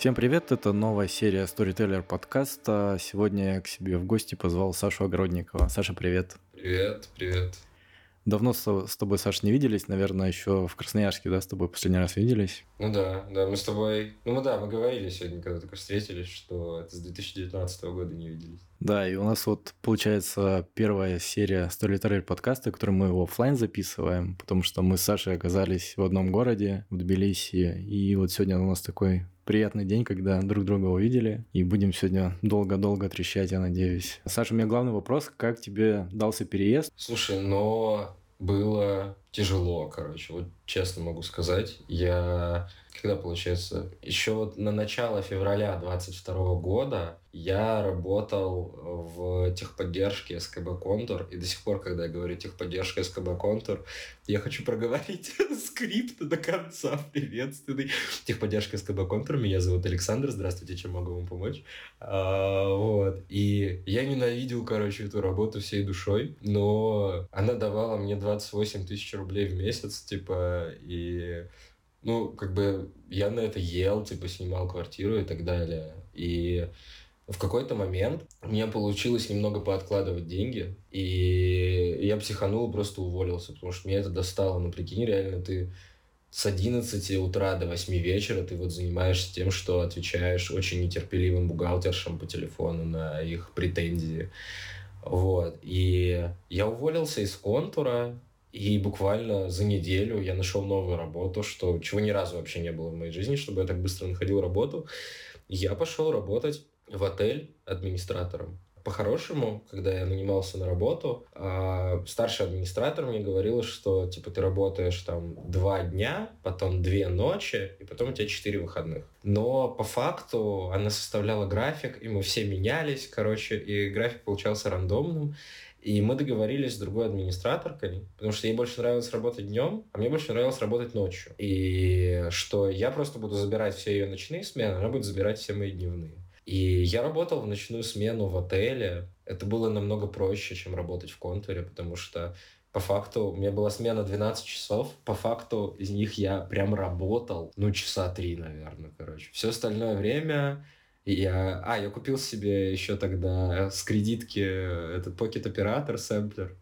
Всем привет, это новая серия Storyteller подкаста. Сегодня я к себе в гости позвал Сашу Огородникова. Саша, привет. Привет, привет. Давно с, тобой, Саш, не виделись, наверное, еще в Красноярске, да, с тобой последний раз виделись? Ну да, да, мы с тобой, ну мы да, мы говорили сегодня, когда только встретились, что это с 2019 года не виделись. Да, и у нас вот получается первая серия Storyteller подкаста, которую мы в офлайн записываем, потому что мы с Сашей оказались в одном городе, в Тбилиси, и вот сегодня у нас такой приятный день, когда друг друга увидели. И будем сегодня долго-долго трещать, я надеюсь. Саша, у меня главный вопрос. Как тебе дался переезд? Слушай, но было тяжело, короче, вот честно могу сказать. Я, когда, получается, еще вот на начало февраля 22 года я работал в техподдержке СКБ Контур, и до сих пор, когда я говорю техподдержка СКБ Контур, я хочу проговорить скрипт до конца приветственный. Техподдержка СКБ Контур, меня зовут Александр, здравствуйте, чем могу вам помочь? А, вот, и я ненавидел, короче, эту работу всей душой, но она давала мне 28 тысяч рублей в месяц, типа, и ну, как бы я на это ел, типа, снимал квартиру и так далее. И в какой-то момент мне получилось немного пооткладывать деньги, и я психанул, просто уволился, потому что меня это достало. Ну, прикинь, реально ты с 11 утра до 8 вечера ты вот занимаешься тем, что отвечаешь очень нетерпеливым бухгалтершам по телефону на их претензии. Вот. И я уволился из контура, и буквально за неделю я нашел новую работу, что чего ни разу вообще не было в моей жизни, чтобы я так быстро находил работу. Я пошел работать в отель администратором. По-хорошему, когда я нанимался на работу, а, старший администратор мне говорил, что типа ты работаешь там два дня, потом две ночи, и потом у тебя четыре выходных. Но по факту она составляла график, и мы все менялись, короче, и график получался рандомным. И мы договорились с другой администраторкой, потому что ей больше нравилось работать днем, а мне больше нравилось работать ночью. И что я просто буду забирать все ее ночные смены, она будет забирать все мои дневные. И я работал в ночную смену в отеле. Это было намного проще, чем работать в контуре, потому что по факту у меня была смена 12 часов. По факту из них я прям работал, ну, часа три, наверное, короче. Все остальное время я... А, я купил себе еще тогда с кредитки этот Pocket оператор сэмплер.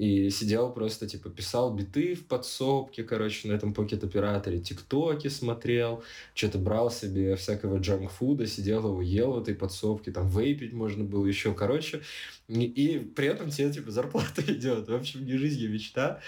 И сидел просто, типа, писал биты в подсобке, короче, на этом покет-операторе, тиктоки смотрел, что-то брал себе всякого джанк-фуда, сидел его ел в этой подсобке, там вейпить можно было еще, короче. И, и при этом тебе, типа, зарплата идет. В общем, не жизнь, а мечта.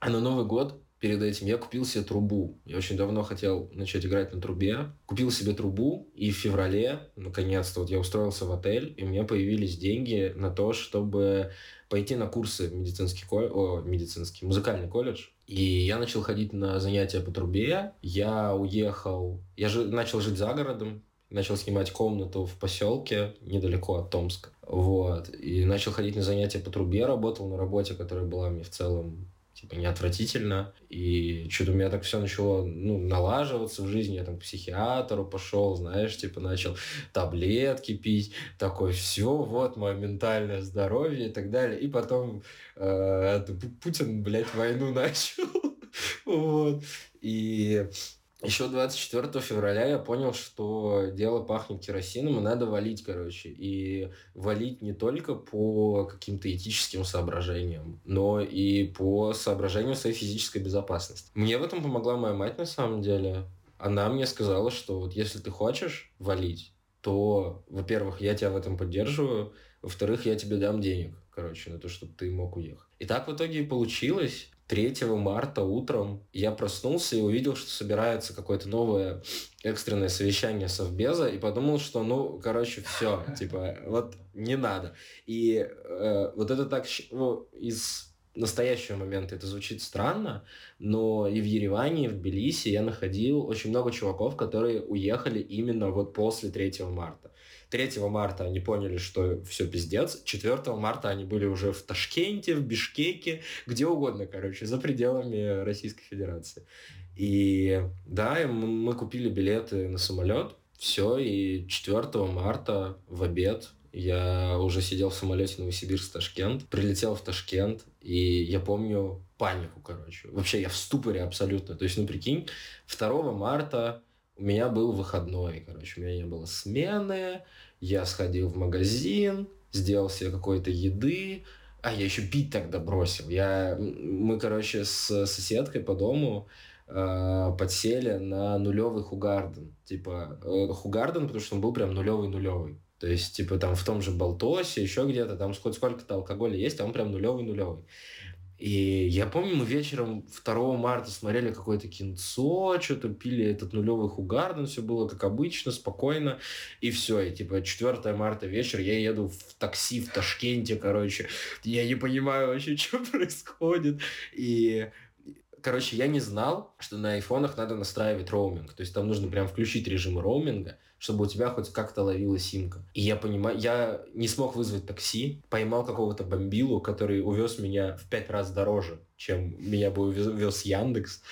А на Новый год перед этим я купил себе трубу. Я очень давно хотел начать играть на трубе. Купил себе трубу, и в феврале, наконец-то, вот я устроился в отель, и у меня появились деньги на то, чтобы пойти на курсы медицинский, о, медицинский музыкальный колледж. И я начал ходить на занятия по трубе. Я уехал, я же начал жить за городом, начал снимать комнату в поселке недалеко от Томска. Вот. И начал ходить на занятия по трубе, работал на работе, которая была мне в целом типа не отвратительно. И что-то у меня так все начало ну, налаживаться в жизни. Я там к психиатру пошел, знаешь, типа начал таблетки пить. Такой, все, вот мое ментальное здоровье и так далее. И потом э, Путин, блядь, войну начал. вот. И еще 24 февраля я понял, что дело пахнет керосином, и надо валить, короче. И валить не только по каким-то этическим соображениям, но и по соображениям своей физической безопасности. Мне в этом помогла моя мать, на самом деле. Она мне сказала, что вот если ты хочешь валить, то, во-первых, я тебя в этом поддерживаю, во-вторых, я тебе дам денег, короче, на то, чтобы ты мог уехать. И так в итоге и получилось. 3 марта утром я проснулся и увидел, что собирается какое-то новое экстренное совещание Совбеза и подумал, что, ну, короче, все, типа, вот не надо. И э, вот это так, ну, из настоящего момента это звучит странно, но и в Ереване, и в Тбилиси я находил очень много чуваков, которые уехали именно вот после 3 марта. 3 марта они поняли, что все пиздец. 4 марта они были уже в Ташкенте, в Бишкеке, где угодно, короче, за пределами Российской Федерации. И да, мы купили билеты на самолет, все, и 4 марта в обед я уже сидел в самолете Новосибирск-Ташкент, прилетел в Ташкент, и я помню панику, короче. Вообще я в ступоре абсолютно. То есть, ну прикинь, 2 марта у меня был выходной, короче, у меня не было смены, я сходил в магазин, сделал себе какой-то еды, а, я еще пить тогда бросил. Я, мы, короче, с соседкой по дому э, подсели на нулевый Хугарден. Типа, э, Хугарден, потому что он был прям нулевый-нулевый. То есть, типа, там в том же Болтосе, еще где-то, там сколько-то алкоголя есть, а он прям нулевый-нулевый. И я помню, мы вечером 2 марта смотрели какое-то кинцо, что-то пили этот нулевый Хугарден, все было как обычно, спокойно, и все. И типа 4 марта вечер, я еду в такси в Ташкенте, короче, я не понимаю вообще, что происходит. И короче, я не знал, что на айфонах надо настраивать роуминг. То есть там нужно прям включить режим роуминга, чтобы у тебя хоть как-то ловила симка. И я понимаю, я не смог вызвать такси, поймал какого-то бомбилу, который увез меня в пять раз дороже, чем меня бы увез Яндекс.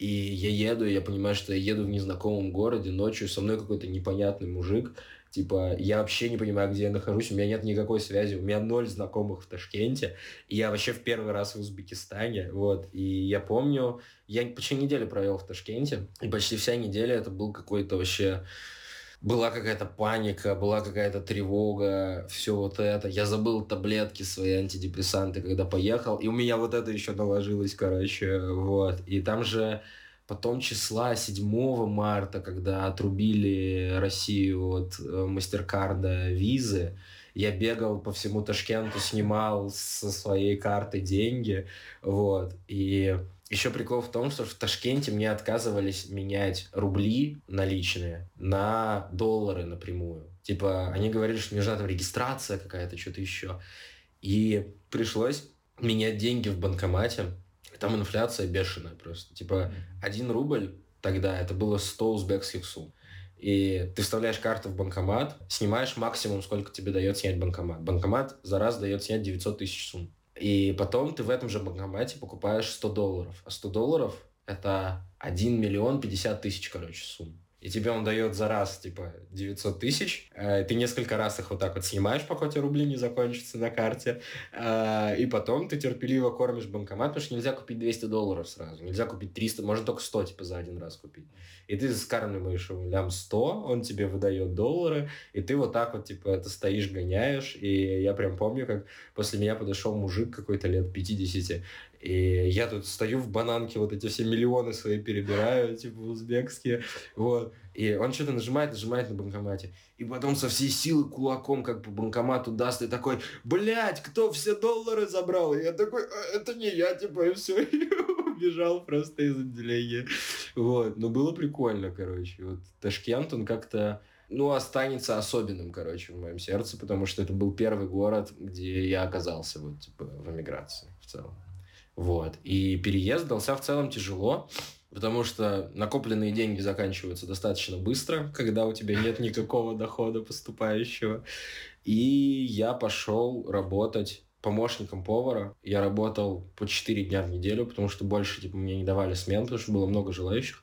И я еду, и я понимаю, что я еду в незнакомом городе ночью, со мной какой-то непонятный мужик, Типа, я вообще не понимаю, где я нахожусь, у меня нет никакой связи, у меня ноль знакомых в Ташкенте, и я вообще в первый раз в Узбекистане, вот, и я помню, я почти неделю провел в Ташкенте, и почти вся неделя это был какой-то вообще была какая-то паника, была какая-то тревога, все вот это. Я забыл таблетки свои антидепрессанты, когда поехал, и у меня вот это еще наложилось, короче, вот. И там же Потом числа 7 марта, когда отрубили Россию от э, мастеркарда визы, я бегал по всему Ташкенту, снимал со своей карты деньги, вот, и еще прикол в том, что в Ташкенте мне отказывались менять рубли наличные на доллары напрямую. Типа, они говорили, что мне нужна там регистрация какая-то, что-то еще. И пришлось менять деньги в банкомате там инфляция бешеная просто. Типа, один рубль тогда это было 100 узбекских сум. И ты вставляешь карту в банкомат, снимаешь максимум, сколько тебе дает снять банкомат. Банкомат за раз дает снять 900 тысяч сумм. И потом ты в этом же банкомате покупаешь 100 долларов. А 100 долларов – это 1 миллион 50 тысяч, короче, сумм и тебе он дает за раз, типа, 900 тысяч, э, ты несколько раз их вот так вот снимаешь, пока у тебя рубли не закончатся на карте, э, и потом ты терпеливо кормишь банкомат, потому что нельзя купить 200 долларов сразу, нельзя купить 300, можно только 100, типа, за один раз купить. И ты скармливаешь ему лям 100, он тебе выдает доллары, и ты вот так вот, типа, это стоишь, гоняешь, и я прям помню, как после меня подошел мужик какой-то лет 50, и я тут стою в бананке, вот эти все миллионы свои перебираю, типа узбекские. Вот. И он что-то нажимает, нажимает на банкомате. И потом со всей силы кулаком как по банкомату даст. И такой, блядь, кто все доллары забрал? И я такой, а, это не я, типа, и все. И убежал просто из отделения. Вот. Но было прикольно, короче. Вот Ташкент, он как-то ну, останется особенным, короче, в моем сердце, потому что это был первый город, где я оказался вот, типа, в эмиграции в целом. Вот. И переезд дался в целом тяжело, потому что накопленные деньги заканчиваются достаточно быстро, когда у тебя нет никакого дохода поступающего. И я пошел работать помощником повара. Я работал по 4 дня в неделю, потому что больше типа, мне не давали смен, потому что было много желающих.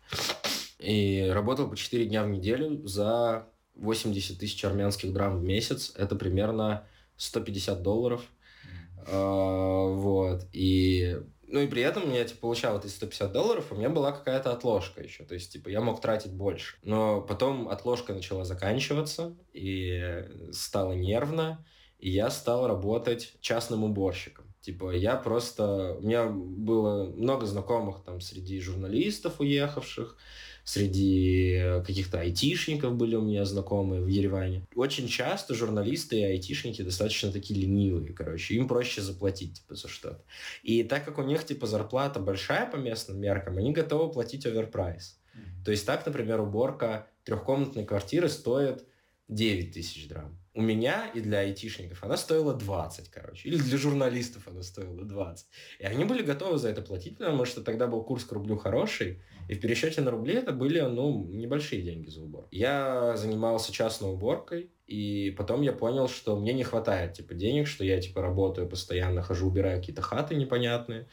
И работал по 4 дня в неделю за 80 тысяч армянских драм в месяц. Это примерно 150 долларов – вот. И ну и при этом я типа, получал эти 150 долларов, у меня была какая-то отложка еще. То есть, типа, я мог тратить больше. Но потом отложка начала заканчиваться, и стало нервно, и я стал работать частным уборщиком. Типа, я просто... У меня было много знакомых там среди журналистов уехавших, среди каких-то айтишников были у меня знакомые в Ереване. Очень часто журналисты и айтишники достаточно такие ленивые, короче. Им проще заплатить, типа, за что-то. И так как у них, типа, зарплата большая по местным меркам, они готовы платить оверпрайс. Mm-hmm. То есть так, например, уборка трехкомнатной квартиры стоит 9 тысяч драм. У меня и для айтишников она стоила 20, короче. Или для журналистов она стоила 20. И они были готовы за это платить, потому что тогда был курс к рублю хороший. И в пересчете на рубли это были, ну, небольшие деньги за убор. Я занимался частной уборкой, и потом я понял, что мне не хватает, типа, денег, что я, типа, работаю постоянно, хожу, убираю какие-то хаты непонятные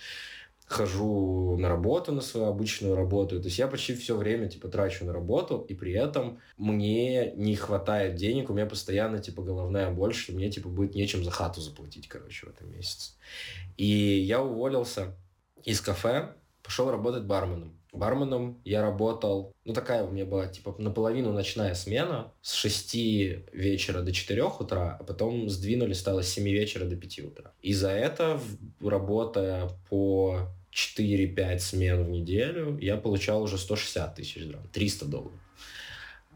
хожу на работу, на свою обычную работу. То есть я почти все время, типа, трачу на работу, и при этом мне не хватает денег, у меня постоянно, типа, головная боль, что мне, типа, будет нечем за хату заплатить, короче, в этом месяце. И я уволился из кафе, пошел работать барменом. Барменом я работал, ну такая у меня была типа наполовину ночная смена с 6 вечера до 4 утра, а потом сдвинули, стало с 7 вечера до 5 утра. И за это, работая по 4-5 смен в неделю, я получал уже 160 тысяч драм, 300 долларов.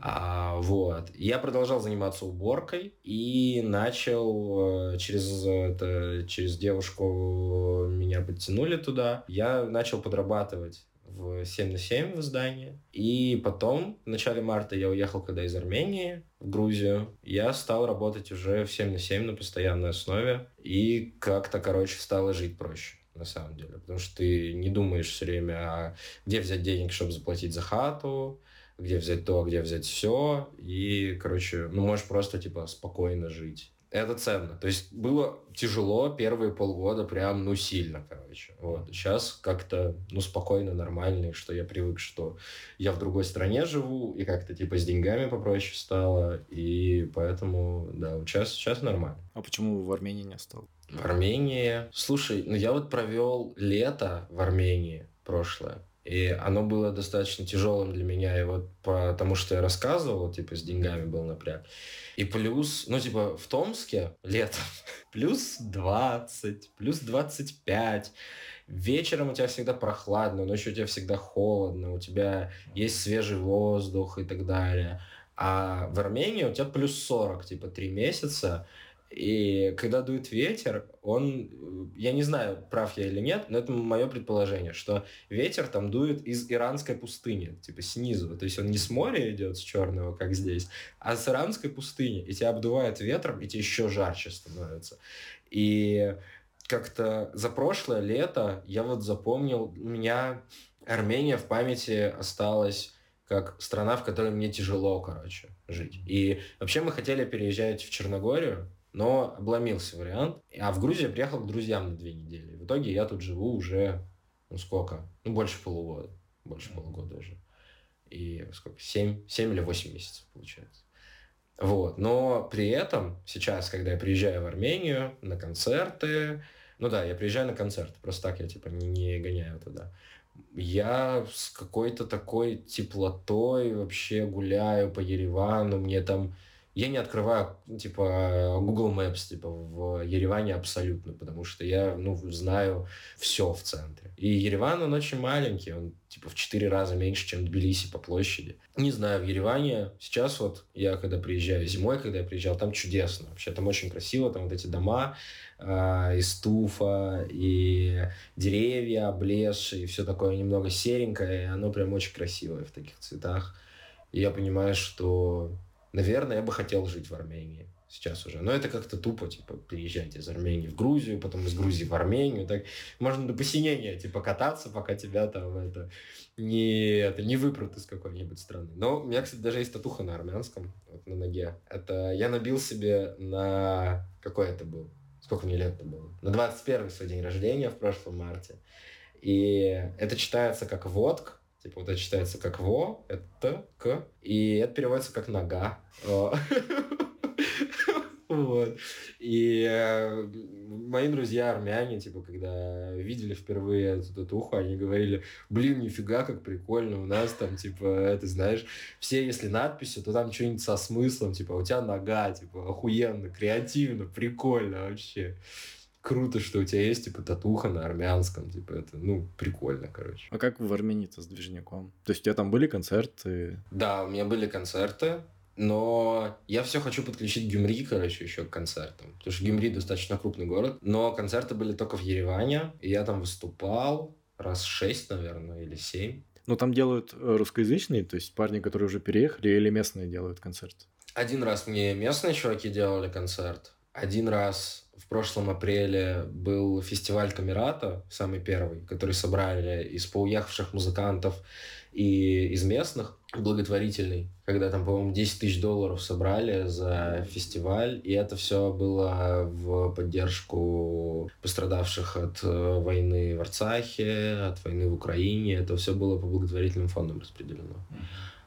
А, вот. Я продолжал заниматься уборкой и начал э, через, это, через девушку меня подтянули туда. Я начал подрабатывать в 7 на 7 в здании. И потом, в начале марта, я уехал когда из Армении в Грузию. Я стал работать уже в 7 на 7 на постоянной основе. И как-то, короче, стало жить проще на самом деле. Потому что ты не думаешь все время, а где взять денег, чтобы заплатить за хату, где взять то, где взять все, и, короче, ну, можешь просто, типа, спокойно жить. Это ценно. То есть было тяжело первые полгода, прям, ну, сильно, короче. Вот. Сейчас как-то, ну, спокойно, нормально, что я привык, что я в другой стране живу, и как-то, типа, с деньгами попроще стало, и поэтому, да, сейчас, сейчас нормально. А почему в Армении не стал? В Армении... Слушай, ну, я вот провел лето в Армении прошлое, и оно было достаточно тяжелым для меня, и вот потому что я рассказывал, типа, с деньгами был напряг. И плюс, ну, типа, в Томске летом плюс 20, плюс 25. Вечером у тебя всегда прохладно, ночью у тебя всегда холодно, у тебя есть свежий воздух и так далее. А в Армении у тебя плюс 40, типа, три месяца, и когда дует ветер, он, я не знаю, прав я или нет, но это мое предположение, что ветер там дует из иранской пустыни, типа снизу. То есть он не с моря идет, с черного, как здесь, а с иранской пустыни. И тебя обдувает ветром, и тебе еще жарче становится. И как-то за прошлое лето я вот запомнил, у меня Армения в памяти осталась как страна, в которой мне тяжело, короче, жить. И вообще мы хотели переезжать в Черногорию, но обломился вариант. А в Грузию я приехал к друзьям на две недели. В итоге я тут живу уже, ну сколько? Ну, больше полугода. Больше mm-hmm. полугода уже. И сколько? Семь, семь или восемь месяцев получается. Вот. Но при этом сейчас, когда я приезжаю в Армению на концерты, ну да, я приезжаю на концерты, просто так я типа не, не гоняю туда. Я с какой-то такой теплотой вообще гуляю по Еревану, мне там я не открываю, ну, типа, Google Maps, типа, в Ереване абсолютно, потому что я, ну, знаю все в центре. И Ереван, он очень маленький, он, типа, в четыре раза меньше, чем Тбилиси по площади. Не знаю, в Ереване сейчас вот, я когда приезжаю зимой, когда я приезжал, там чудесно. Вообще, там очень красиво, там вот эти дома э, из туфа, и деревья облезшие, и все такое немного серенькое, и оно прям очень красивое в таких цветах. И я понимаю, что наверное, я бы хотел жить в Армении сейчас уже. Но это как-то тупо, типа, переезжать из Армении в Грузию, потом из Грузии в Армению. Так можно до посинения, типа, кататься, пока тебя там это не, это не выпрут из какой-нибудь страны. Но у меня, кстати, даже есть татуха на армянском, вот на ноге. Это я набил себе на... Какой это был? Сколько мне лет это было? На 21 свой день рождения в прошлом марте. И это читается как водк, Типа вот это читается как во, это к, и это переводится как нога. Вот. И э, мои друзья армяне, типа, когда видели впервые эту татуху, они говорили, блин, нифига, как прикольно, у нас там, типа, ты знаешь, все, если надписи, то там что-нибудь со смыслом, типа, у тебя нога, типа, охуенно, креативно, прикольно вообще круто, что у тебя есть, типа, татуха на армянском, типа, это, ну, прикольно, короче. А как в Армении-то с движником? То есть у тебя там были концерты? Да, у меня были концерты, но я все хочу подключить Гюмри, короче, еще к концертам. Потому что Гюмри достаточно крупный город. Но концерты были только в Ереване, и я там выступал раз шесть, наверное, или семь. Ну, там делают э, русскоязычные, то есть парни, которые уже переехали, или местные делают концерт? Один раз мне местные чуваки делали концерт. Один раз прошлом апреле был фестиваль Камерата, самый первый, который собрали из поуехавших музыкантов и из местных, благотворительный, когда там, по-моему, 10 тысяч долларов собрали за фестиваль, и это все было в поддержку пострадавших от э, войны в Арцахе, от войны в Украине, это все было по благотворительным фондам распределено.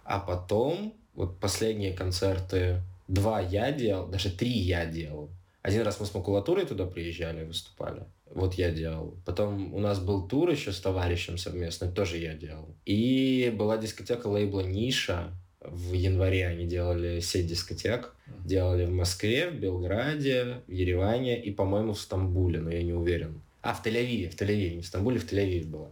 А потом, вот последние концерты, два я делал, даже три я делал, Один раз мы с макулатурой туда приезжали, выступали. Вот я делал. Потом у нас был тур еще с товарищем совместный, тоже я делал. И была дискотека лейбла «Ниша», в январе они делали сеть дискотек. Делали в Москве, в Белграде, в Ереване и, по-моему, в Стамбуле, но я не уверен. А, в Тель-Авиве, в Тель-Авиве, не в Стамбуле, в Тель-Авиве было.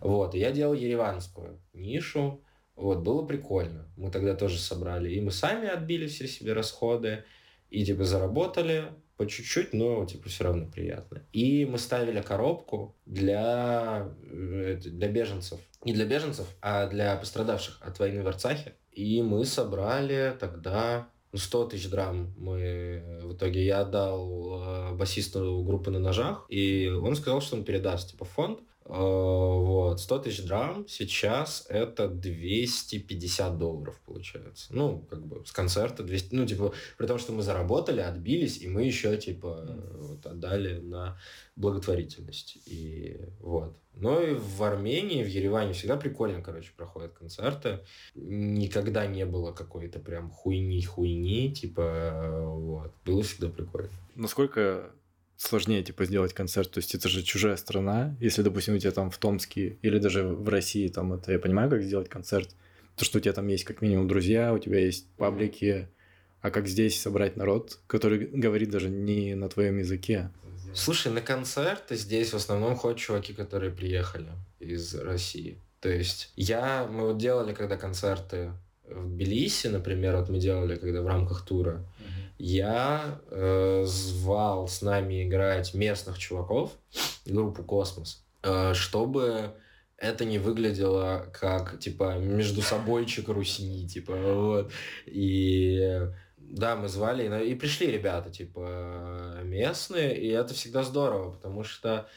Вот, и я делал ереванскую нишу. Вот, было прикольно. Мы тогда тоже собрали. И мы сами отбили все себе расходы. И, типа, заработали по чуть-чуть, но, типа, все равно приятно. И мы ставили коробку для, э, для беженцев. Не для беженцев, а для пострадавших от войны в Арцахе. И мы собрали тогда 100 тысяч драм мы в итоге я отдал э, басисту группы на ножах, и он сказал, что он передаст типа фонд. Э, вот, 100 тысяч драм сейчас это 250 долларов получается. Ну, как бы с концерта 200, ну, типа, при том, что мы заработали, отбились, и мы еще, типа, вот, отдали на благотворительность. И вот. Но и в Армении, в Ереване всегда прикольно, короче, проходят концерты. Никогда не было какой-то прям хуйни-хуйни, типа, вот. Было всегда прикольно. Насколько сложнее, типа, сделать концерт. То есть это же чужая страна. Если, допустим, у тебя там в Томске или даже в России, там это я понимаю, как сделать концерт. То, что у тебя там есть как минимум друзья, у тебя есть паблики, а как здесь собрать народ, который говорит даже не на твоем языке. Слушай, на концерты здесь в основном ходят чуваки, которые приехали из России. То есть я, мы вот делали, когда концерты в Тбилиси, например, вот мы делали, когда в рамках тура, я э, звал с нами играть местных чуваков, группу «Космос», э, чтобы это не выглядело как, типа, между собойчик русни, типа, вот. И да, мы звали, и пришли ребята, типа, местные, и это всегда здорово, потому что,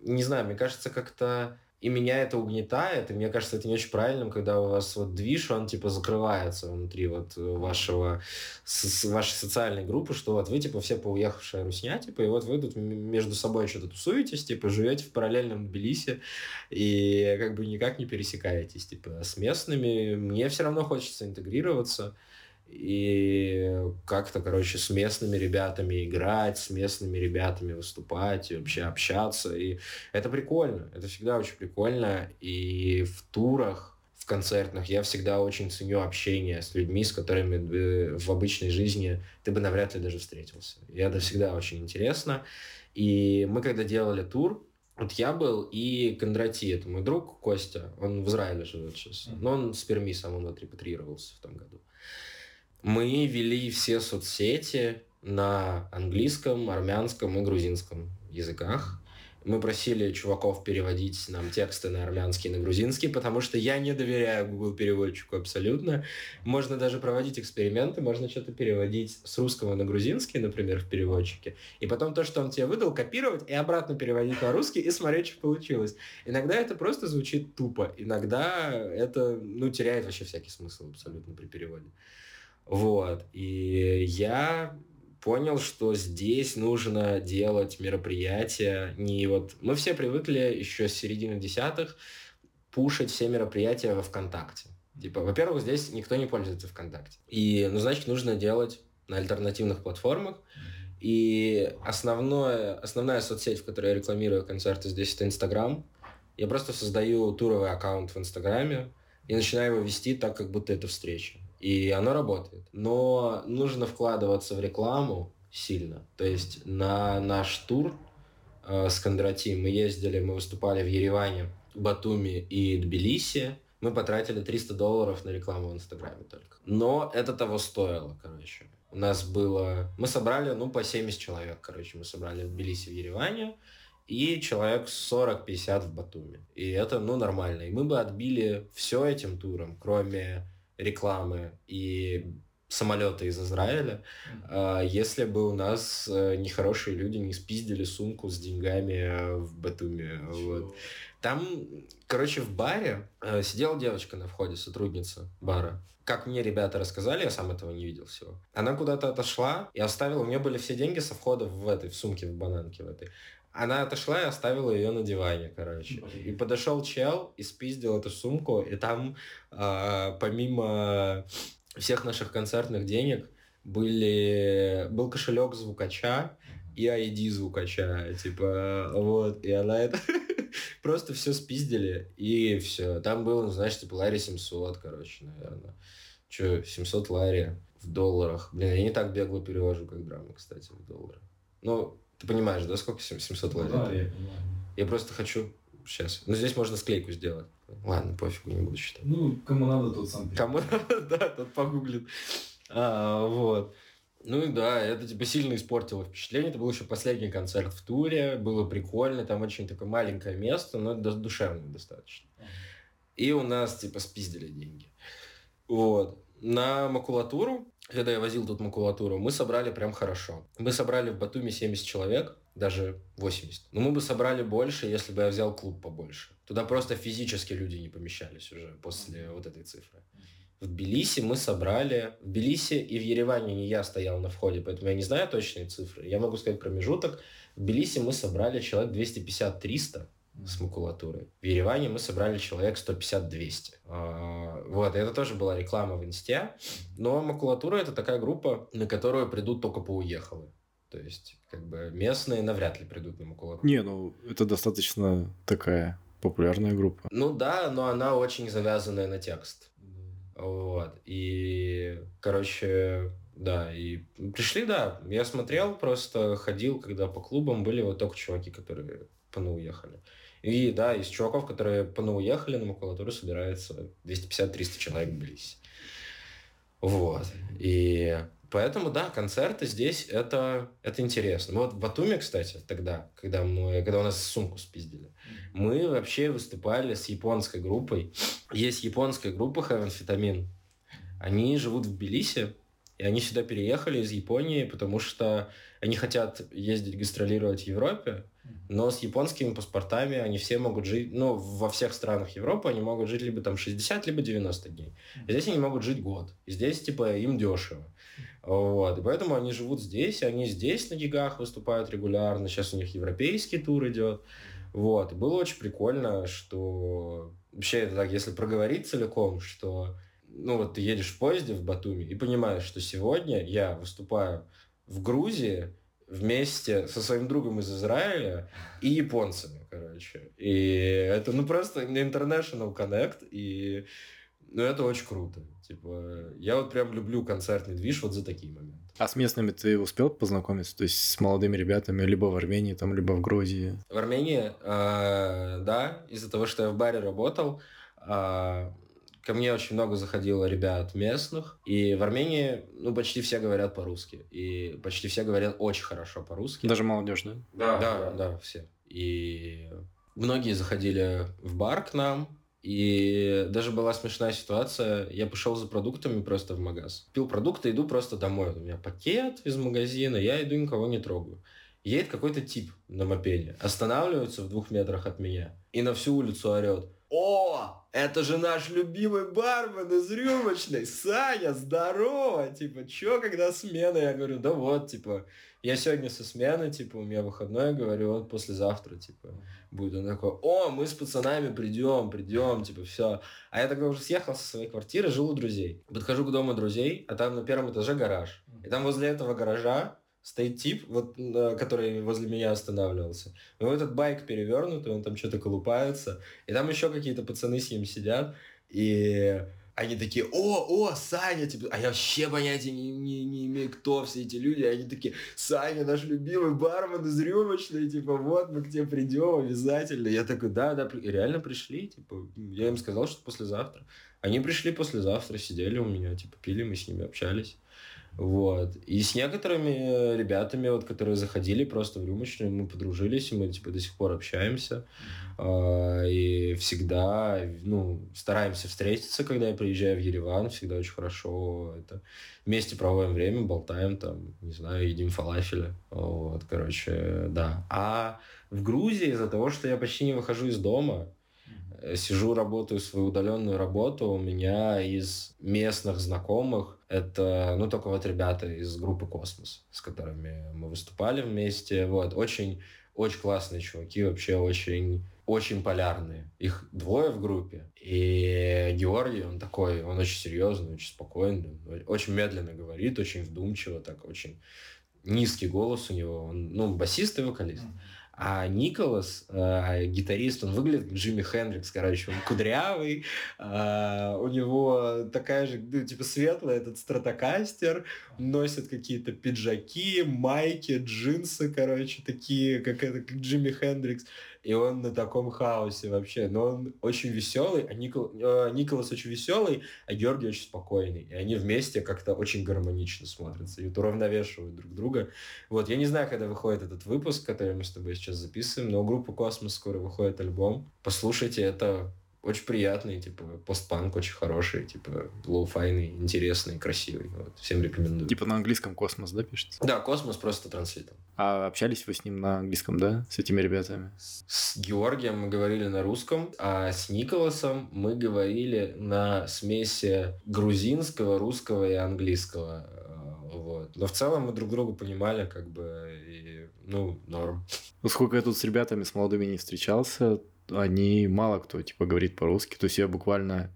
не знаю, мне кажется, как-то и меня это угнетает, и мне кажется, это не очень правильным, когда у вас вот движ, он типа закрывается внутри вот вашего, с, вашей социальной группы, что вот вы типа все поуехавшая русня, типа, и вот вы тут между собой что-то тусуетесь, типа, живете в параллельном Тбилиси, и как бы никак не пересекаетесь, типа, с местными. Мне все равно хочется интегрироваться, и как-то, короче, с местными ребятами играть, с местными ребятами выступать и вообще общаться. И это прикольно, это всегда очень прикольно. И в турах, в концертных я всегда очень ценю общение с людьми, с которыми в обычной жизни ты бы навряд ли даже встретился. И это всегда очень интересно. И мы когда делали тур, вот я был и Кондрати, это мой друг Костя, он в Израиле живет сейчас, но он с Перми сам, он отрепатриировался в том году. Мы вели все соцсети на английском, армянском и грузинском языках. Мы просили чуваков переводить нам тексты на армянский и на грузинский, потому что я не доверяю Google переводчику абсолютно. Можно даже проводить эксперименты, можно что-то переводить с русского на грузинский, например, в переводчике, и потом то, что он тебе выдал, копировать и обратно переводить на русский и смотреть, что получилось. Иногда это просто звучит тупо, иногда это, ну, теряет вообще всякий смысл абсолютно при переводе. Вот. И я понял, что здесь нужно делать мероприятия не вот... Мы все привыкли еще с середины десятых пушить все мероприятия во ВКонтакте. Типа, во-первых, здесь никто не пользуется ВКонтакте. И, ну, значит, нужно делать на альтернативных платформах. И основное, основная соцсеть, в которой я рекламирую концерты здесь, это Инстаграм. Я просто создаю туровый аккаунт в Инстаграме и начинаю его вести так, как будто это встреча и оно работает. Но нужно вкладываться в рекламу сильно. То есть на наш тур э, с Кондратием мы ездили, мы выступали в Ереване, Батуми и Тбилиси. Мы потратили 300 долларов на рекламу в Инстаграме только. Но это того стоило, короче. У нас было... Мы собрали, ну, по 70 человек, короче. Мы собрали в Тбилиси, в Ереване и человек 40-50 в Батуми. И это, ну, нормально. И мы бы отбили все этим туром, кроме рекламы и самолеты из Израиля, mm-hmm. если бы у нас э, нехорошие люди не спиздили сумку с деньгами э, в Батуме. Вот. Там, короче, в баре э, сидела девочка на входе, сотрудница бара. Как мне ребята рассказали, я сам этого не видел всего. Она куда-то отошла и оставила, у нее были все деньги со входа в этой, в сумке, в бананке в этой. Она отошла и оставила ее на диване, короче. И подошел чел и спиздил эту сумку, и там э, помимо всех наших концертных денег были, был кошелек звукача и ID звукача, типа, вот, и она это просто все спиздили, и все. Там было, знаешь, типа, Ларри 700, короче, наверное. Че, 700 Ларри в долларах. Блин, я не так бегло перевожу, как драмы, кстати, в доллары. Ну, ты понимаешь, да, сколько 700 Ларри? Да, я понимаю. Я просто хочу сейчас. Ну, здесь можно склейку сделать. Ладно, пофигу, не буду считать. Ну, кому надо, тот сам. Кому надо, да, тот погуглит. А, вот. Ну и да, это типа сильно испортило впечатление. Это был еще последний концерт в туре. Было прикольно. Там очень такое маленькое место, но душевное достаточно. И у нас типа спиздили деньги. Вот. На макулатуру, когда я возил тут макулатуру, мы собрали прям хорошо. Мы собрали в Батуми 70 человек, даже 80. Но мы бы собрали больше, если бы я взял клуб побольше. Туда просто физически люди не помещались уже после вот этой цифры. В Тбилиси мы собрали... В Тбилиси и в Ереване не я стоял на входе, поэтому я не знаю точные цифры. Я могу сказать промежуток. В Тбилиси мы собрали человек 250-300 с макулатурой. В Ереване мы собрали человек 150-200. А, вот, это тоже была реклама в Инсте. Но макулатура это такая группа, на которую придут только поуехалы. То есть, как бы местные навряд ли придут на макулатуру. Не, ну это достаточно такая популярная группа. Ну да, но она очень завязанная на текст. Вот. И, короче, да, и пришли, да. Я смотрел, просто ходил, когда по клубам были вот только чуваки, которые по уехали. И да, из чуваков, которые по уехали на макулатуру, собирается 250-300 человек Тбилиси. Вот. И поэтому, да, концерты здесь это, это интересно. Вот в Батуме, кстати, тогда, когда, мы, когда у нас сумку спиздили, мы вообще выступали с японской группой. Есть японская группа Heavenfetamin. Они живут в Тбилиси, и они сюда переехали из Японии, потому что они хотят ездить гастролировать в Европе, но с японскими паспортами они все могут жить, ну, во всех странах Европы они могут жить либо там 60, либо 90 дней. И здесь они могут жить год. И здесь, типа, им дешево. Вот. И поэтому они живут здесь, и они здесь на гигах выступают регулярно. Сейчас у них европейский тур идет. Вот. И было очень прикольно, что... Вообще, это так, если проговорить целиком, что ну вот ты едешь в поезде в Батуми и понимаешь, что сегодня я выступаю в Грузии вместе со своим другом из Израиля и японцами, короче. И это, ну, просто international connect, и ну, это очень круто. Типа, я вот прям люблю концертный движ вот за такие моменты. А с местными ты успел познакомиться? То есть с молодыми ребятами, либо в Армении, там, либо в Грузии? В Армении, э, да, из-за того, что я в баре работал, э, Ко мне очень много заходило ребят местных, и в Армении, ну, почти все говорят по-русски, и почти все говорят очень хорошо по-русски. Даже молодежь, да? Да, да, да, все. И многие заходили в бар к нам, и даже была смешная ситуация. Я пошел за продуктами просто в магаз. Пил продукты, иду просто домой. У меня пакет из магазина, я иду, никого не трогаю. Едет какой-то тип на мопеде, останавливается в двух метрах от меня и на всю улицу орет. О, это же наш любимый бармен из рюмочной. Саня, здорово. Типа, чё, когда смена? Я говорю, да вот, типа, я сегодня со смены, типа, у меня выходной, говорю, вот послезавтра, типа, будет. Он такой, о, мы с пацанами придем, придем, типа, все. А я тогда уже съехал со своей квартиры, жил у друзей. Подхожу к дому друзей, а там на первом этаже гараж. И там возле этого гаража стоит тип, вот, который возле меня останавливался. У него этот байк перевернутый, он там что-то колупается. И там еще какие-то пацаны с ним сидят. И они такие, о, о, Саня, типа, а я вообще понятия не, не, не имею, кто все эти люди. Они такие, Саня, наш любимый бармен из рюмочной, типа, вот мы к тебе придем обязательно. Я такой, да, да, и реально пришли, типа, я им сказал, что послезавтра. Они пришли послезавтра, сидели у меня, типа, пили, мы с ними общались. Вот. И с некоторыми ребятами, вот, которые заходили просто в рюмочную, мы подружились, и мы типа до сих пор общаемся. Э, и всегда, ну, стараемся встретиться, когда я приезжаю в Ереван, всегда очень хорошо это вместе проводим время, болтаем там, не знаю, едим фалафеля. Вот, короче, да. А в Грузии из-за того, что я почти не выхожу из дома, Э, сижу, работаю свою удаленную работу, у меня из местных знакомых это, ну, только вот ребята из группы «Космос», с которыми мы выступали вместе, вот, очень, очень классные чуваки, вообще очень очень полярные. Их двое в группе. И Георгий, он такой, он очень серьезный, очень спокойный, очень медленно говорит, очень вдумчиво, так очень низкий голос у него. Он, ну, басист и вокалист. Mm-hmm. А Николас, э, гитарист, он выглядит как Джимми Хендрикс, короче, он кудрявый, э, у него такая же, ну, типа, светлая этот стратокастер, носит какие-то пиджаки, майки, джинсы, короче, такие, как, это, как Джимми Хендрикс и он на таком хаосе вообще. Но он очень веселый, а Никол... э, Николас очень веселый, а Георгий очень спокойный. И они вместе как-то очень гармонично смотрятся и уравновешивают друг друга. Вот, я не знаю, когда выходит этот выпуск, который мы с тобой сейчас записываем, но у группы «Космос» скоро выходит альбом. Послушайте, это очень приятный, типа, постпанк очень хороший, типа, лоу-файный, интересный, красивый. Вот, всем рекомендую. Типа на английском космос, да, пишется? Да, космос просто транслитом. А общались вы с ним на английском, да, с этими ребятами? С Георгием мы говорили на русском, а с Николасом мы говорили на смеси грузинского, русского и английского. Вот. Но в целом мы друг друга понимали, как бы, и, ну, норм. Ну, сколько я тут с ребятами, с молодыми не встречался, они мало кто, типа, говорит по-русски. То есть я буквально,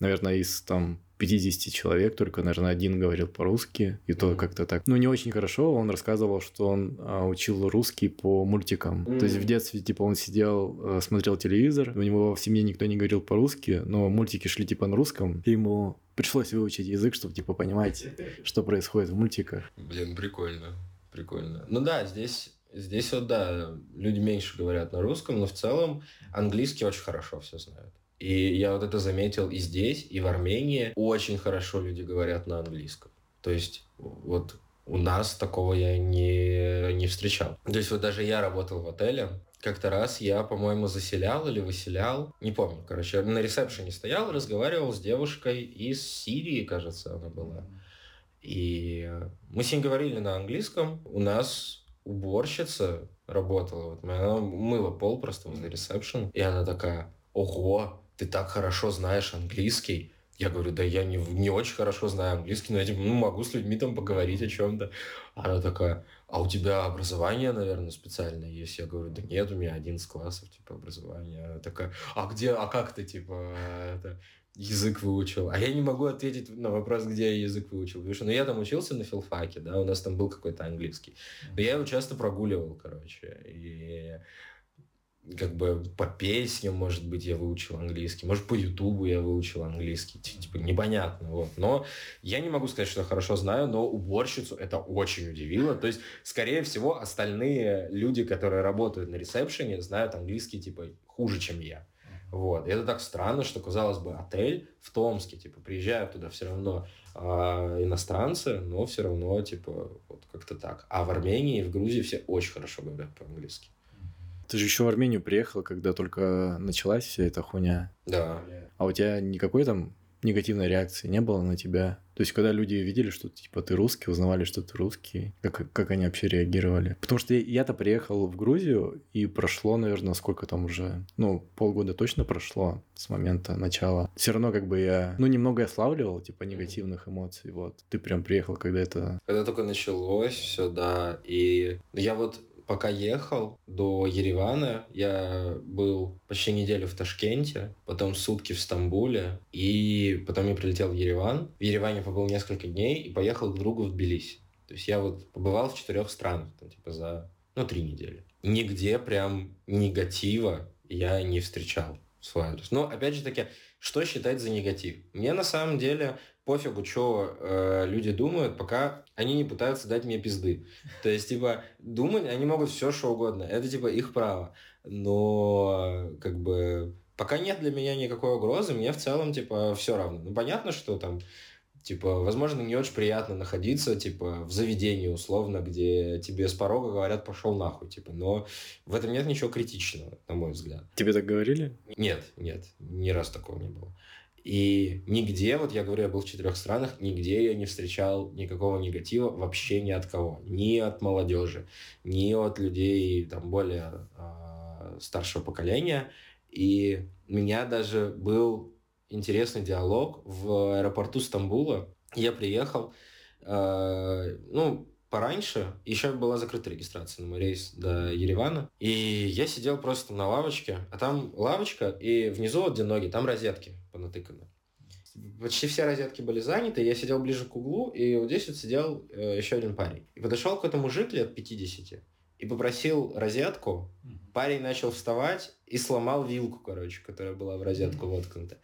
наверное, из там 50 человек, только, наверное, один говорил по-русски, и то как-то так. Ну, не очень хорошо, он рассказывал, что он а, учил русский по мультикам. Mm-hmm. То есть в детстве, типа, он сидел, а, смотрел телевизор, у него в семье никто не говорил по-русски, но мультики шли, типа, на русском, и ему пришлось выучить язык, чтобы, типа, понимать, что происходит в мультиках. Блин, прикольно, прикольно. Ну да, здесь Здесь вот, да, люди меньше говорят на русском, но в целом английский очень хорошо все знают. И я вот это заметил и здесь, и в Армении. Очень хорошо люди говорят на английском. То есть вот у нас такого я не, не встречал. То есть вот даже я работал в отеле, как-то раз я, по-моему, заселял или выселял, не помню, короче, на ресепшене стоял, разговаривал с девушкой из Сирии, кажется, она была. И мы с ней говорили на английском. У нас уборщица работала, вот, она мыла пол просто возле ресепшн, и она такая, ого, ты так хорошо знаешь английский. Я говорю, да я не, не очень хорошо знаю английский, но я типа, ну, могу с людьми там поговорить о чем-то. Она такая, а у тебя образование, наверное, специальное есть? Я говорю, да нет, у меня 11 классов, типа, образования. Такая, а где, а как ты, типа, это, язык выучил. А я не могу ответить на вопрос, где я язык выучил. Потому что ну, я там учился на филфаке, да, у нас там был какой-то английский. Но я его часто прогуливал, короче. И как бы по песням, может быть, я выучил английский, может, по Ютубу я выучил английский, типа, непонятно, вот. Но я не могу сказать, что я хорошо знаю, но уборщицу это очень удивило. То есть, скорее всего, остальные люди, которые работают на ресепшене, знают английский, типа, хуже, чем я. Вот. И это так странно, что, казалось бы, отель в Томске, типа, приезжают туда все равно э, иностранцы, но все равно, типа, вот как-то так. А в Армении и в Грузии все очень хорошо говорят по-английски. Ты же еще в Армению приехал, когда только началась вся эта хуйня. Да. А у тебя никакой там негативной реакции не было на тебя? То есть, когда люди видели, что типа ты русский, узнавали, что ты русский, как, как они вообще реагировали? Потому что я-то приехал в Грузию, и прошло, наверное, сколько там уже, ну, полгода точно прошло с момента начала. Все равно как бы я, ну, немного я славливал, типа, негативных эмоций, вот. Ты прям приехал, когда это... Когда только началось все, да, и я вот пока ехал до Еревана, я был почти неделю в Ташкенте, потом сутки в Стамбуле, и потом я прилетел в Ереван. В Ереване побыл несколько дней и поехал к другу в Тбилиси. То есть я вот побывал в четырех странах, там, типа за, ну, три недели. Нигде прям негатива я не встречал в свой адрес. Но, опять же таки, что считать за негатив? Мне на самом деле пофигу, что э, люди думают, пока они не пытаются дать мне пизды. То есть, типа, думать они могут все, что угодно. Это, типа, их право. Но, как бы, пока нет для меня никакой угрозы, мне в целом, типа, все равно. Ну, понятно, что там, типа, возможно, не очень приятно находиться, типа, в заведении, условно, где тебе с порога говорят, пошел нахуй, типа, но в этом нет ничего критичного, на мой взгляд. Тебе так говорили? Нет, нет, ни раз такого не было. И нигде, вот я говорю, я был в четырех странах, нигде я не встречал никакого негатива вообще ни от кого. Ни от молодежи, ни от людей там более э, старшего поколения. И у меня даже был интересный диалог в аэропорту Стамбула. Я приехал, э, ну, пораньше, еще была закрыта регистрация на мой рейс до Еревана, и я сидел просто на лавочке, а там лавочка, и внизу, вот где ноги, там розетки понатыканы. Почти все розетки были заняты, я сидел ближе к углу, и вот здесь вот сидел э, еще один парень. И подошел какой-то мужик лет 50 и попросил розетку. Парень начал вставать и сломал вилку, короче, которая была в розетку воткнута.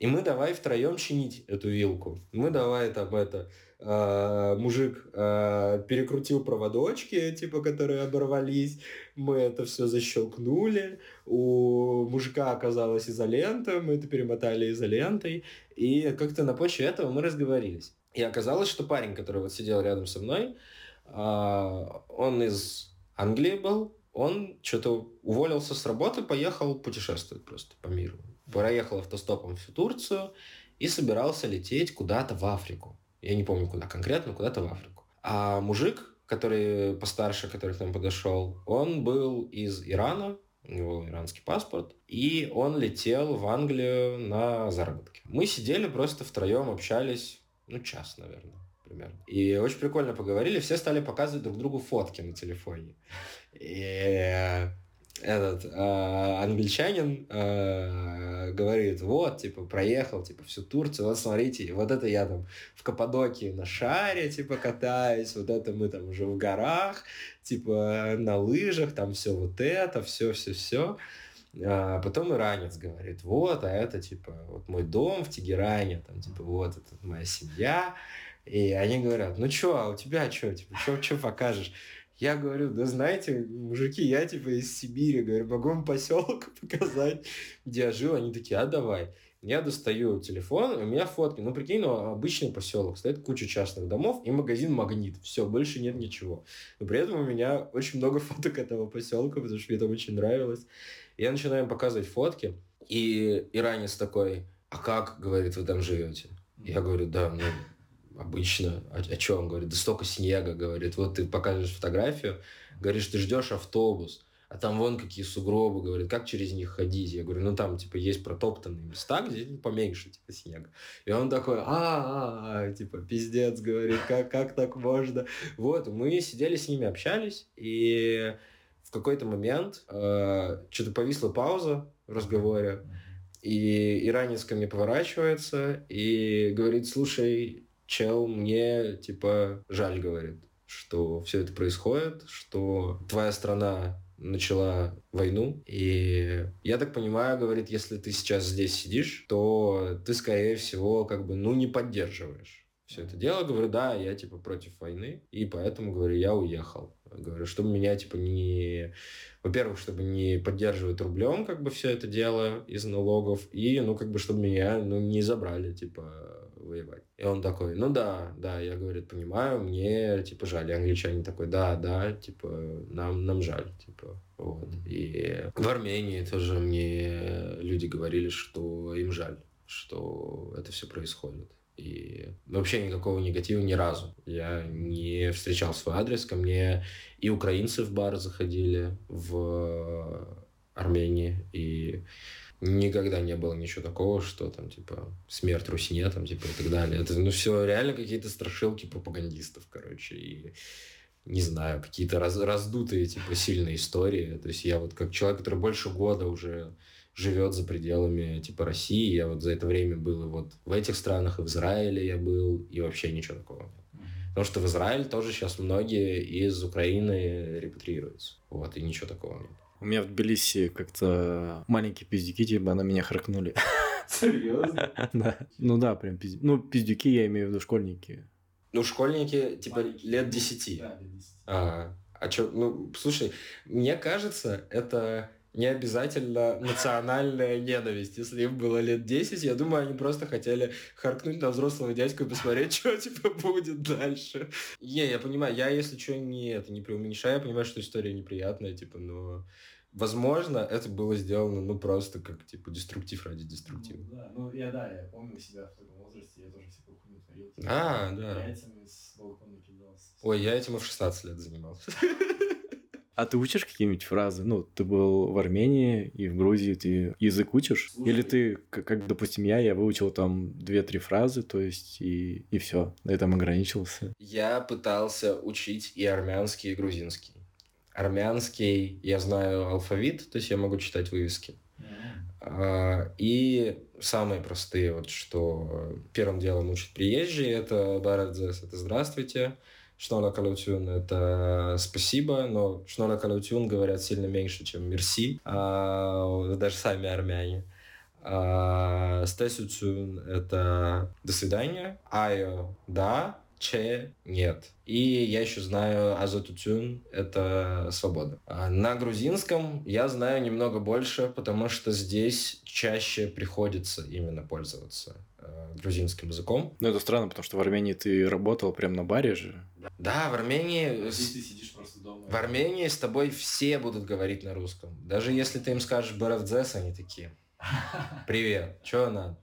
И мы давай втроем чинить эту вилку. Мы давай там это э, мужик э, перекрутил проводочки, типа, которые оборвались, мы это все защелкнули, у мужика оказалась изолента, мы это перемотали изолентой, и как-то на почве этого мы разговорились. И оказалось, что парень, который вот сидел рядом со мной, э, он из Англии был, он что-то уволился с работы, поехал путешествовать просто по миру. Проехал автостопом всю Турцию и собирался лететь куда-то в Африку. Я не помню, куда конкретно, куда-то в Африку. А мужик, который постарше, который к нам подошел, он был из Ирана, у него иранский паспорт, и он летел в Англию на заработки. Мы сидели просто втроем, общались, ну, час, наверное, примерно. И очень прикольно поговорили, все стали показывать друг другу фотки на телефоне. И этот э, англичанин э, говорит, вот, типа, проехал, типа, всю Турцию, вот смотрите, вот это я там в Каппадокии на шаре, типа, катаюсь, вот это мы там уже в горах, типа, на лыжах, там все вот это, все-все-все. А потом иранец говорит, вот, а это, типа, вот мой дом в Тегеране, там, типа, вот, это моя семья. И они говорят, ну что, а у тебя что, типа, что покажешь? Я говорю, да знаете, мужики, я типа из Сибири, говорю, могу вам поселок показать, где я жил. Они такие, а давай. Я достаю телефон, у меня фотки. Ну, прикинь, ну, обычный поселок. Стоит куча частных домов и магазин «Магнит». Все, больше нет ничего. Но при этом у меня очень много фоток этого поселка, потому что мне там очень нравилось. Я начинаю им показывать фотки, и иранец такой, а как, говорит, вы там живете? Я говорю, да, ну, обычно. О, о чем? Он говорит, да столько снега, говорит. Вот ты покажешь фотографию, говоришь, ты ждешь автобус, а там вон какие сугробы, говорит, как через них ходить? Я говорю, ну там, типа, есть протоптанные места, где поменьше, типа, снега. И он такой, а, а, а типа, пиздец, говорит, как, как так можно? Вот, мы сидели с ними, общались, и в какой-то момент э, что-то повисла пауза в разговоре, и иранец ко мне поворачивается и говорит, слушай, чел, мне, типа, жаль, говорит, что все это происходит, что твоя страна начала войну. И я так понимаю, говорит, если ты сейчас здесь сидишь, то ты, скорее всего, как бы, ну, не поддерживаешь все это дело. Говорю, да, я, типа, против войны, и поэтому, говорю, я уехал. Говорю, чтобы меня, типа, не... Во-первых, чтобы не поддерживать рублем, как бы, все это дело из налогов, и, ну, как бы, чтобы меня, ну, не забрали, типа, воевать. И он такой, ну да, да, я, говорит, понимаю, мне, типа, жаль. И англичанин такой, да, да, типа, нам, нам жаль, типа, вот. И в Армении тоже мне люди говорили, что им жаль, что это все происходит. И вообще никакого негатива ни разу. Я не встречал свой адрес. Ко мне и украинцы в бар заходили в Армении. И никогда не было ничего такого, что там, типа, смерть Русине, там, типа, и так далее. Это, ну, все реально какие-то страшилки пропагандистов, короче, и не знаю, какие-то раз, раздутые, типа, сильные истории. То есть я вот как человек, который больше года уже живет за пределами, типа, России, я вот за это время был и вот в этих странах, и в Израиле я был, и вообще ничего такого нет. Потому что в Израиль тоже сейчас многие из Украины репатриируются. Вот, и ничего такого нет. У меня в Тбилиси как-то маленькие пиздюки, типа, на меня харкнули. Серьезно? Да. Ну да, прям пиздюки. Ну, пиздюки я имею в виду школьники. Ну, школьники, типа, лет десяти. Да, лет 10. А, а что, ну, слушай, мне кажется, это не обязательно национальная ненависть. Если им было лет 10, я думаю, они просто хотели харкнуть на взрослого дядьку и посмотреть, что типа будет дальше. Не, я понимаю, я, если что, не это не преуменьшаю, я понимаю, что история неприятная, типа, но возможно, это было сделано, ну, просто как, типа, деструктив ради деструктива. Ну, да, ну, я, да, я помню себя в таком возрасте, я тоже всякую хуйню творил. Типа, А, да. Яйцами с балкона кидался. Ой, я этим и в 16 лет занимался. А ты учишь какие-нибудь фразы? Ну, ты был в Армении и в Грузии, ты язык учишь? Слушай. Или ты, как, как, допустим, я, я выучил там две-три фразы, то есть, и, и все, на этом ограничился? Я пытался учить и армянский, и грузинский. Армянский, я знаю алфавит, то есть я могу читать вывески. А, и самые простые, вот что первым делом учат приезжие, это Барадзес, это здравствуйте. Шнора Калютюн – это спасибо, но Шнора Калютюн говорят сильно меньше, чем мерси, а, даже сами армяне. А, Стесюцюн – это до свидания. Айо – да, Че – нет. И я еще знаю Азотутюн – это свобода. А на грузинском я знаю немного больше, потому что здесь чаще приходится именно пользоваться э, грузинским языком. Ну, это странно, потому что в Армении ты работал прямо на баре же. Да, в Армении... Здесь ты сидишь просто дома. В Армении с тобой все будут говорить на русском. Даже если ты им скажешь «Баравдзес», они такие «Привет, что надо?»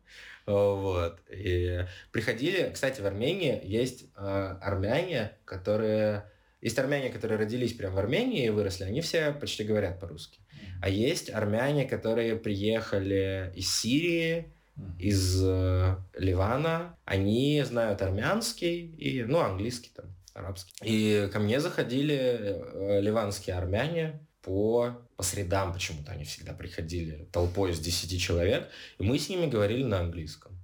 Вот. И приходили, кстати, в Армении есть э, армяне, которые... Есть армяне, которые родились прямо в Армении и выросли, они все почти говорят по-русски. А есть армяне, которые приехали из Сирии, из э, Ливана, они знают армянский и, ну, английский там, арабский. И ко мне заходили э, ливанские армяне, по, по средам почему-то они всегда приходили толпой из 10 человек, и мы с ними говорили на английском.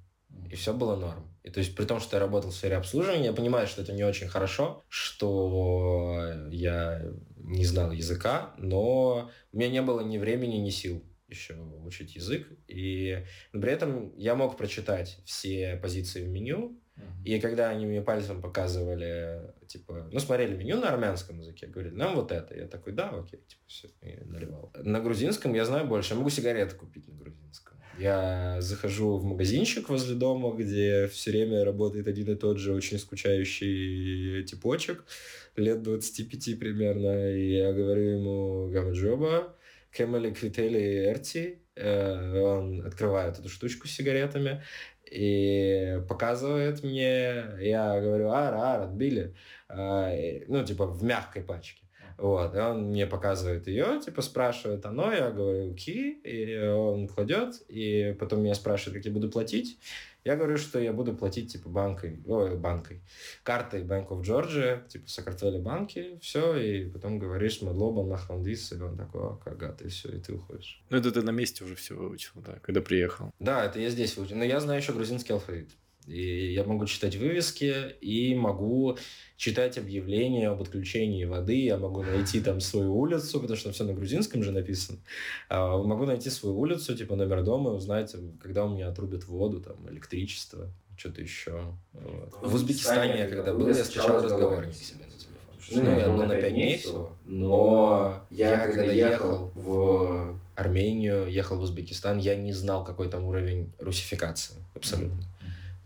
И все было норм. И то есть при том, что я работал в сфере обслуживания, я понимаю, что это не очень хорошо, что я не знал языка, но у меня не было ни времени, ни сил еще учить язык. И при этом я мог прочитать все позиции в меню, и когда они мне пальцем показывали, типа, ну, смотрели меню на армянском языке, говорили, нам вот это. Я такой, да, окей, типа, все, и наливал. На грузинском я знаю больше. Я могу сигареты купить на грузинском. Я захожу в магазинчик возле дома, где все время работает один и тот же очень скучающий типочек, лет 25 примерно, и я говорю ему «Гамаджоба», «Кемели квители эрти», э, он открывает эту штучку с сигаретами, и показывает мне, я говорю, ара, ара, отбили, а, ну, типа, в мягкой пачке. Вот, и он мне показывает ее, типа спрашивает оно, я говорю ки, и он кладет, и потом меня спрашивает, как я буду платить. Я говорю, что я буду платить типа банкой, ой, банкой, картой Bank of Georgia, типа Сократвели банки, все, и потом говоришь Мадлоба Нахандис, и он такой, а, кагат, и все, и ты уходишь. Ну, это ты на месте уже все выучил, да, когда приехал. Да, это я здесь выучил, но я знаю еще грузинский алфавит. И я могу читать вывески, и могу читать объявления об отключении воды, я могу найти там свою улицу, потому что все на грузинском же написано. А, могу найти свою улицу, типа номер дома, узнать, когда у меня отрубят воду, там, электричество, что-то еще. Вот. В Узбекистане я когда был, я скачал разговорник себе на телефон. Ну, я был на 5 дней всего, но я когда ехал в Армению, ехал в Узбекистан, я не знал, какой там уровень русификации. Абсолютно.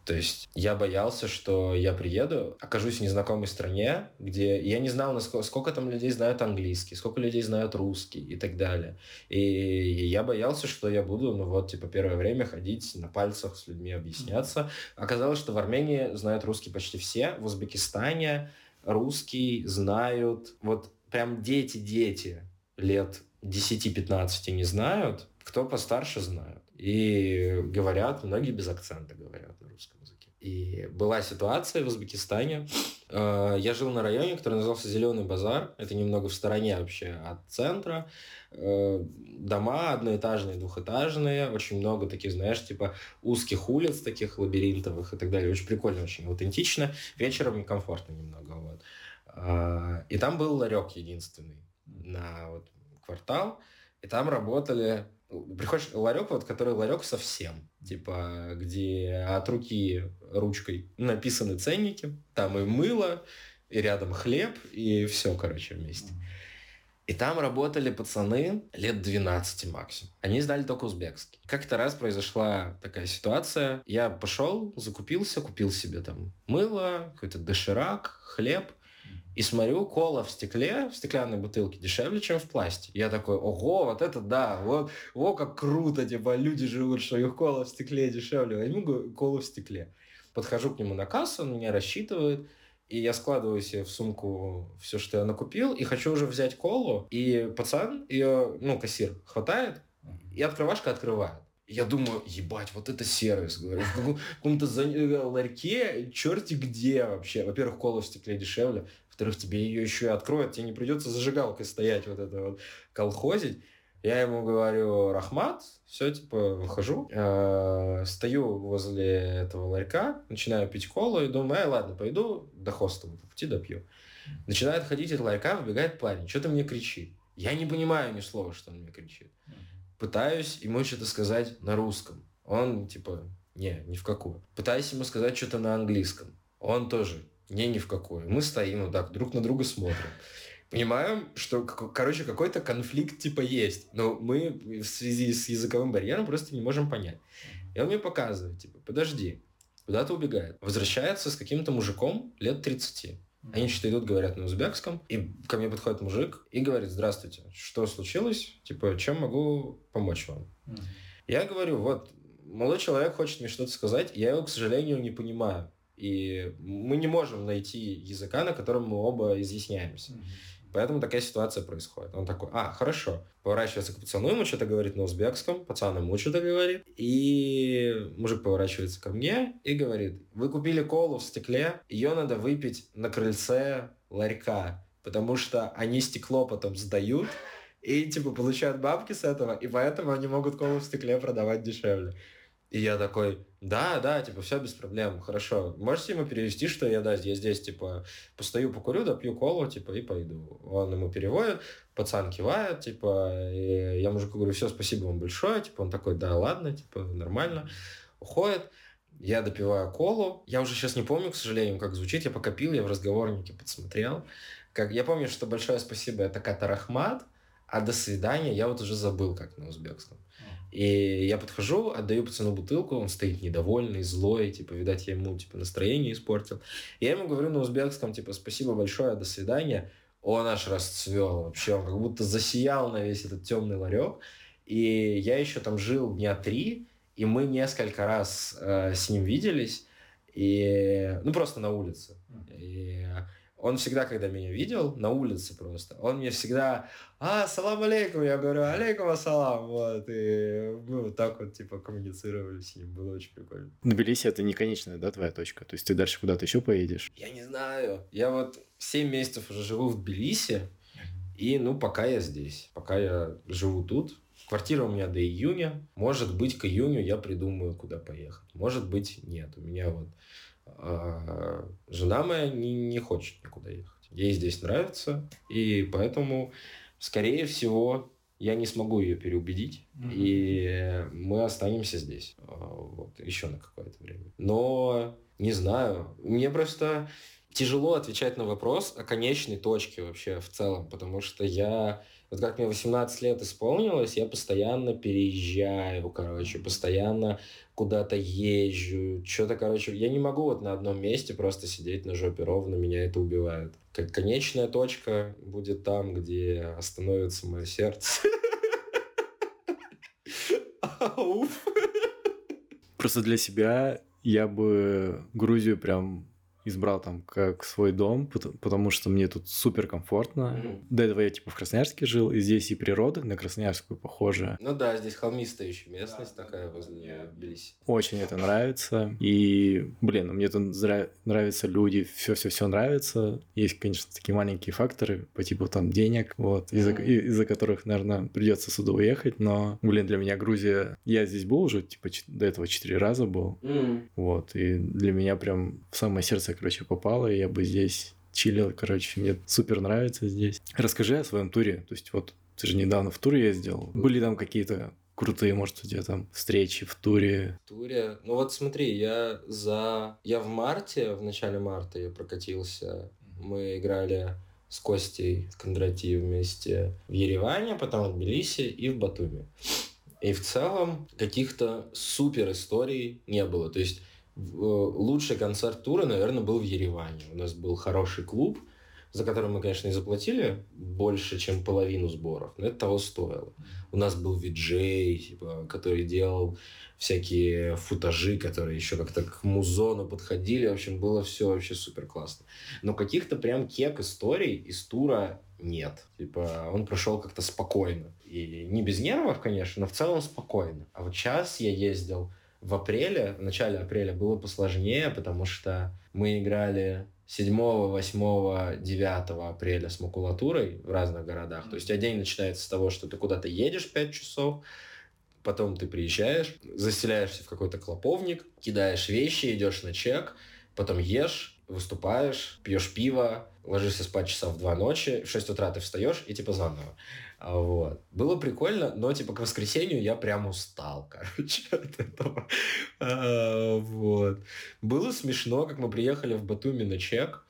То есть я боялся, что я приеду, окажусь в незнакомой стране, где я не знал, насколько, сколько там людей знают английский, сколько людей знают русский и так далее. И я боялся, что я буду, ну вот, типа, первое время ходить на пальцах с людьми объясняться. Оказалось, что в Армении знают русский почти все, в Узбекистане русский знают, вот прям дети-дети лет 10-15 не знают, кто постарше знают. И говорят, многие без акцента говорят на русском языке. И была ситуация в Узбекистане. Э, я жил на районе, который назывался Зеленый базар. Это немного в стороне вообще от центра. Э, дома одноэтажные, двухэтажные. Очень много таких, знаешь, типа узких улиц, таких лабиринтовых и так далее. Очень прикольно, очень аутентично. Вечером некомфортно немного. Вот. Э, и там был ларек единственный на вот квартал. И там работали приходишь ларек, вот, который ларек совсем, типа, где от руки ручкой написаны ценники, там и мыло, и рядом хлеб, и все, короче, вместе. И там работали пацаны лет 12 максимум. Они знали только узбекский. Как-то раз произошла такая ситуация. Я пошел, закупился, купил себе там мыло, какой-то доширак, хлеб. И смотрю, кола в стекле, в стеклянной бутылке дешевле, чем в пластике. Я такой, ого, вот это да, вот, вот как круто, типа, люди живут, что их кола в стекле дешевле. Возьму колу в стекле. Подхожу к нему на кассу, он меня рассчитывает, и я складываю себе в сумку все, что я накупил, и хочу уже взять колу, и пацан ее, ну, кассир, хватает, и открывашка открывает. Я думаю, ебать, вот это сервис, говорю, в каком-то ларьке, черти где вообще. Во-первых, кола в стекле дешевле, во-вторых, тебе ее еще и откроют, тебе не придется зажигалкой стоять вот это вот колхозить. Я ему говорю, Рахмат, все, типа, выхожу, э, стою возле этого ларька, начинаю пить колу и думаю, ай, ладно, пойду до хостела, по пути допью. Начинает ходить от ларька, выбегает парень, что-то мне кричит. Я не понимаю ни слова, что он мне кричит пытаюсь ему что-то сказать на русском. Он типа, не, ни в какую. Пытаюсь ему сказать что-то на английском. Он тоже, не, ни в какую. Мы стоим вот так, друг на друга смотрим. Понимаем, что, короче, какой-то конфликт типа есть, но мы в связи с языковым барьером просто не можем понять. И он мне показывает, типа, подожди, куда-то убегает. Возвращается с каким-то мужиком лет 30. Они что-то идут, говорят на узбекском, и ко мне подходит мужик и говорит, здравствуйте, что случилось? Типа, чем могу помочь вам? Mm-hmm. Я говорю, вот, молодой человек хочет мне что-то сказать, я его, к сожалению, не понимаю. И мы не можем найти языка, на котором мы оба изъясняемся. Mm-hmm. Поэтому такая ситуация происходит. Он такой, а, хорошо. Поворачивается к пацану, ему что-то говорит на узбекском, пацан ему что-то говорит. И мужик поворачивается ко мне и говорит, вы купили колу в стекле, ее надо выпить на крыльце ларька, потому что они стекло потом сдают, и типа получают бабки с этого, и поэтому они могут колу в стекле продавать дешевле. И я такой, да, да, типа, все без проблем, хорошо. Можете ему перевести, что я, да, я здесь, типа, постою, покурю, допью колу, типа, и пойду. Он ему переводит, пацан кивает, типа, и я мужику говорю, все, спасибо вам большое, типа, он такой, да, ладно, типа, нормально. Уходит, я допиваю колу. Я уже сейчас не помню, к сожалению, как звучит. Я пока пил, я в разговорнике подсмотрел. Как... Я помню, что большое спасибо это Катарахмат, а до свидания я вот уже забыл, как на узбекском. И я подхожу, отдаю пацану бутылку, он стоит недовольный, злой, типа, видать, я ему, типа, настроение испортил. Я ему говорю на узбекском, типа, спасибо большое, до свидания. Он аж расцвел вообще, он как будто засиял на весь этот темный ларек. И я еще там жил дня три, и мы несколько раз э, с ним виделись, и, ну, просто на улице. И он всегда, когда меня видел, на улице просто, он мне всегда, а, салам алейкум, я говорю, алейкум ассалам, вот, и мы вот так вот, типа, коммуницировали с ним, было очень прикольно. Тбилиси это не конечная, да, твоя точка? То есть ты дальше куда-то еще поедешь? Я не знаю, я вот 7 месяцев уже живу в Тбилиси, и, ну, пока я здесь, пока я живу тут, Квартира у меня до июня. Может быть, к июню я придумаю, куда поехать. Может быть, нет. У меня вот а жена моя не, не хочет никуда ехать. Ей здесь нравится, и поэтому, скорее всего, я не смогу ее переубедить, mm-hmm. и мы останемся здесь а, вот, еще на какое-то время. Но не знаю, мне просто тяжело отвечать на вопрос о конечной точке вообще в целом, потому что я вот как мне 18 лет исполнилось, я постоянно переезжаю, короче, постоянно куда-то езжу, что-то, короче, я не могу вот на одном месте просто сидеть на жопе ровно, меня это убивает. Как конечная точка будет там, где остановится мое сердце. Просто для себя я бы Грузию прям избрал там как свой дом, потому что мне тут супер комфортно. Mm-hmm. До этого я типа в Красноярске жил, и здесь и природа на Красноярскую похожа. Ну да, здесь холмистая еще местность да. такая возле Тбилиси. Очень это нравится. И, блин, мне тут нравятся люди, все-все-все нравится. Есть, конечно, такие маленькие факторы по типу там денег, вот, из-за, mm-hmm. из-за которых, наверное, придется сюда уехать, но, блин, для меня Грузия... Я здесь был уже, типа, до этого четыре раза был, mm-hmm. вот, и для меня прям в самое сердце сердце, короче, попало, и я бы здесь чилил, короче, мне супер нравится здесь. Расскажи о своем туре, то есть вот ты же недавно в тур ездил, были там какие-то крутые, может, у тебя там встречи в туре? В туре? Ну вот смотри, я за... Я в марте, в начале марта я прокатился, мы играли с Костей Кондратьевым вместе в Ереване, потом в Тбилиси и в Батуми. И в целом каких-то супер историй не было. То есть лучший концерт тура, наверное, был в Ереване. У нас был хороший клуб, за который мы, конечно, и заплатили больше, чем половину сборов, но это того стоило. У нас был виджей, типа, который делал всякие футажи, которые еще как-то к музону подходили. В общем, было все вообще супер классно. Но каких-то прям кек историй из тура нет. Типа, он прошел как-то спокойно. И не без нервов, конечно, но в целом спокойно. А вот сейчас я ездил в апреле, в начале апреля было посложнее, потому что мы играли 7, 8, 9 апреля с макулатурой в разных городах. То есть, а день начинается с того, что ты куда-то едешь 5 часов, потом ты приезжаешь, заселяешься в какой-то клоповник, кидаешь вещи, идешь на чек, потом ешь, выступаешь, пьешь пиво, ложишься спать часа в два ночи, в 6 утра ты встаешь и типа заново. А, вот. Было прикольно, но типа к воскресенью я прям устал, короче, от этого. А, вот. Было смешно, как мы приехали в Батуми на чек.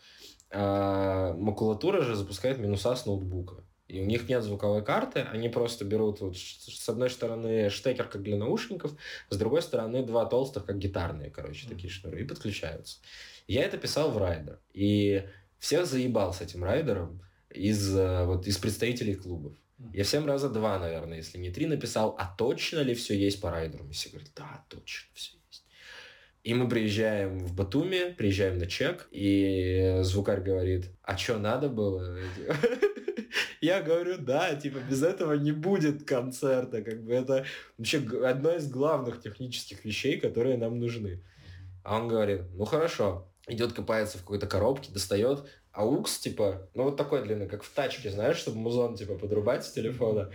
А, макулатура же запускает минуса с ноутбука. И у них нет звуковой карты, они просто берут вот с одной стороны штекер, как для наушников, с другой стороны два толстых, как гитарные, короче, такие шнуры, и подключаются. Я это писал в райдер. И всех заебал с этим райдером из, э, вот, из представителей клубов. Я всем раза два, наверное, если не три написал, а точно ли все есть по райдеру? И все говорят, да, точно все есть. И мы приезжаем в Батуми, приезжаем на чек, и звукарь говорит, а что надо было? Я говорю, да, типа, без этого не будет концерта. Как бы это вообще одна из главных технических вещей, которые нам нужны. А он говорит, ну хорошо, идет копается в какой-то коробке, достает аукс, типа, ну вот такой длинный, как в тачке, знаешь, чтобы музон, типа, подрубать с телефона.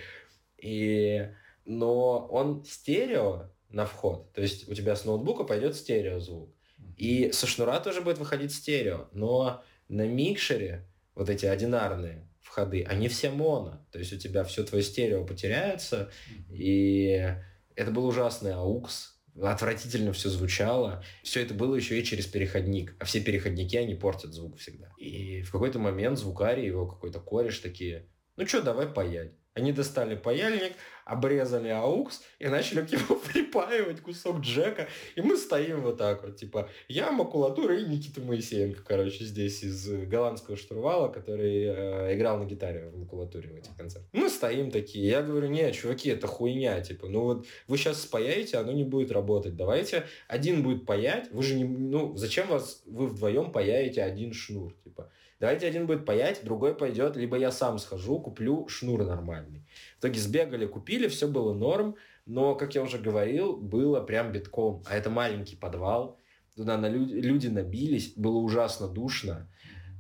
И... Но он стерео на вход, то есть у тебя с ноутбука пойдет стерео звук. И со шнура тоже будет выходить стерео, но на микшере вот эти одинарные входы, они все моно. То есть у тебя все твое стерео потеряется, и это был ужасный aux, отвратительно все звучало. Все это было еще и через переходник. А все переходники, они портят звук всегда. И в какой-то момент звукарь его какой-то кореш такие, ну что, давай паять. Они достали паяльник, обрезали aux и начали к нему припаивать кусок джека. И мы стоим вот так вот, типа, я макулатура и Никита Моисеенко, короче, здесь из голландского штурвала, который э, играл на гитаре в макулатуре в этих концертах. Мы стоим такие, я говорю, нет, чуваки, это хуйня, типа, ну вот вы сейчас спаяете, оно не будет работать. Давайте один будет паять, вы же не, ну, зачем вас, вы вдвоем паяете один шнур, типа. Давайте один будет паять, другой пойдет, либо я сам схожу, куплю шнур нормальный. В итоге сбегали, купили, все было норм, но, как я уже говорил, было прям битком. А это маленький подвал, туда на люди, люди набились, было ужасно душно.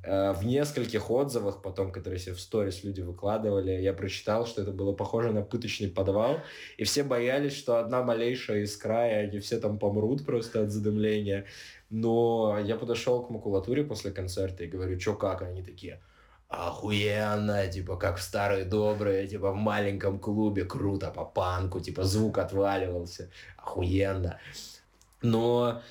Э, в нескольких отзывах потом, которые себе в сторис люди выкладывали, я прочитал, что это было похоже на пыточный подвал, и все боялись, что одна малейшая искра, и они все там помрут просто от задымления. Но я подошел к макулатуре после концерта и говорю, что как? Они такие, охуенно, типа, как в старые добрые, типа, в маленьком клубе, круто, по панку, типа, звук отваливался, охуенно. Но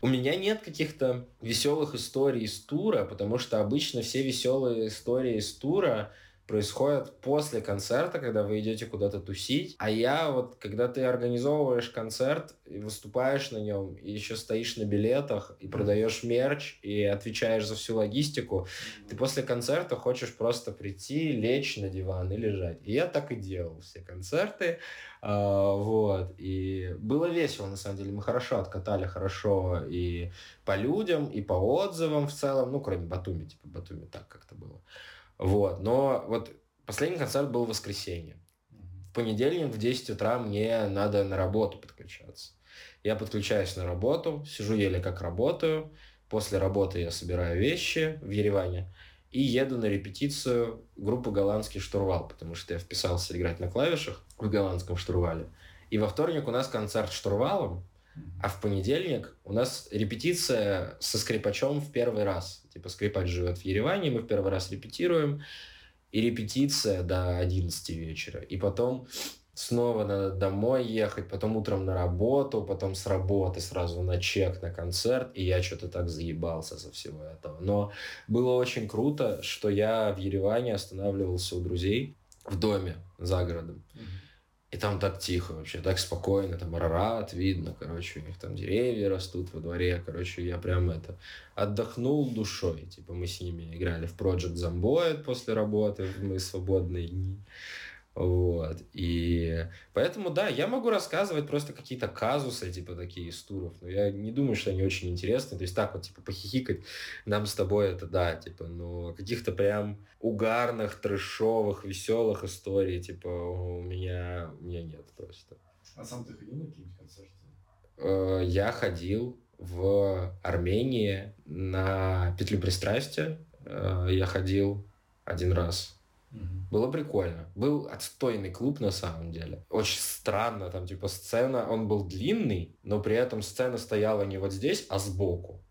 у меня нет каких-то веселых историй из тура, потому что обычно все веселые истории из тура происходят после концерта, когда вы идете куда-то тусить. А я вот, когда ты организовываешь концерт и выступаешь на нем, и еще стоишь на билетах, и продаешь мерч, и отвечаешь за всю логистику, ты после концерта хочешь просто прийти, лечь на диван и лежать. И я так и делал все концерты. А, вот. И было весело, на самом деле. Мы хорошо откатали, хорошо и по людям, и по отзывам в целом. Ну, кроме Батуми, типа Батуми так как-то было. Вот. Но вот последний концерт был в воскресенье. В понедельник в 10 утра мне надо на работу подключаться. Я подключаюсь на работу, сижу еле как работаю. После работы я собираю вещи в Ереване и еду на репетицию группы «Голландский штурвал», потому что я вписался играть на клавишах в голландском штурвале. И во вторник у нас концерт штурвалом, а в понедельник у нас репетиция со скрипачом в первый раз. Типа скрипач живет в Ереване, мы в первый раз репетируем. И репетиция до 11 вечера. И потом снова надо домой ехать, потом утром на работу, потом с работы сразу на чек, на концерт. И я что-то так заебался со всего этого. Но было очень круто, что я в Ереване останавливался у друзей в доме за городом. И там так тихо вообще, так спокойно, там Арарат видно, короче, у них там деревья растут во дворе, короче, я прям это отдохнул душой, типа мы с ними играли в Project Zomboid после работы, мои свободные дни, вот. И поэтому, да, я могу рассказывать просто какие-то казусы, типа такие из туров, но я не думаю, что они очень интересны. То есть так вот, типа, похихикать нам с тобой это да, типа, но каких-то прям угарных, трэшовых, веселых историй, типа, у меня, у меня нет просто. А сам ты ходил на какие-нибудь концерты? Э, я ходил в Армении на петлю пристрастия. Э, я ходил один раз было прикольно. Был отстойный клуб на самом деле. Очень странно, там типа сцена, он был длинный, но при этом сцена стояла не вот здесь, а сбоку.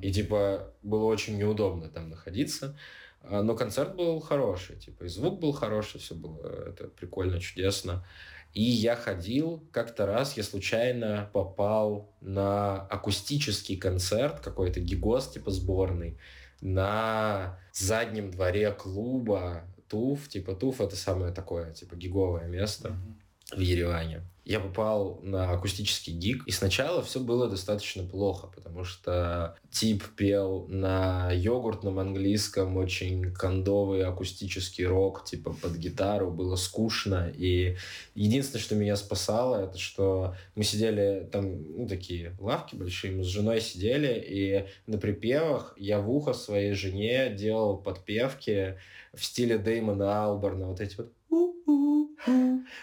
И типа было очень неудобно там находиться. А, но концерт был хороший, типа и звук был хороший, все было это прикольно, чудесно. И я ходил как-то раз, я случайно попал на акустический концерт, какой-то гигос типа сборный, на заднем дворе клуба Туф, типа Туф это самое такое, типа гиговое место mm-hmm. в Ереване. Я попал на акустический гиг, и сначала все было достаточно плохо, потому что тип пел на йогуртном английском очень кондовый акустический рок, типа под гитару, было скучно, и единственное, что меня спасало, это что мы сидели там, ну, такие лавки большие, мы с женой сидели, и на припевах я в ухо своей жене делал подпевки, в стиле Дэймона Алборна, вот эти вот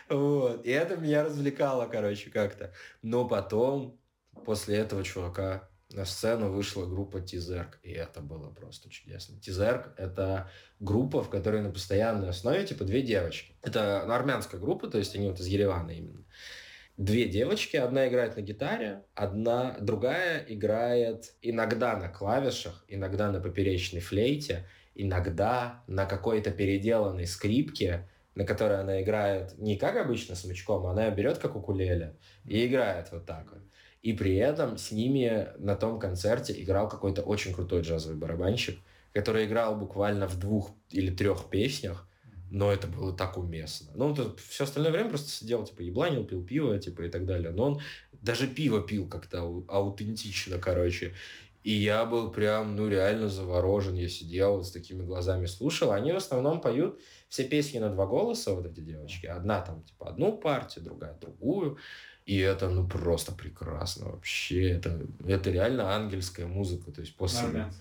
вот. И это меня развлекало, короче, как-то. Но потом, после этого чувака, на сцену вышла группа Тизерк, и это было просто чудесно. Тизерк — это группа, в которой на постоянной основе, типа, две девочки. Это армянская группа, то есть они вот из Еревана именно. Две девочки, одна играет на гитаре, одна, другая играет иногда на клавишах, иногда на поперечной флейте, иногда на какой-то переделанной скрипке, на которой она играет не как обычно смычком, а она берет как укулеле и играет вот так вот. И при этом с ними на том концерте играл какой-то очень крутой джазовый барабанщик, который играл буквально в двух или трех песнях, но это было так уместно. Ну, он все остальное время просто сидел, типа, ебланил, пил пиво, типа, и так далее. Но он даже пиво пил как-то аутентично, короче. И я был прям, ну, реально заворожен. Я сидел с такими глазами, слушал. Они в основном поют все песни на два голоса, вот эти девочки. Одна там, типа, одну партию, другая другую. И это, ну, просто прекрасно вообще. Это, это реально ангельская музыка. То есть после... На армянском,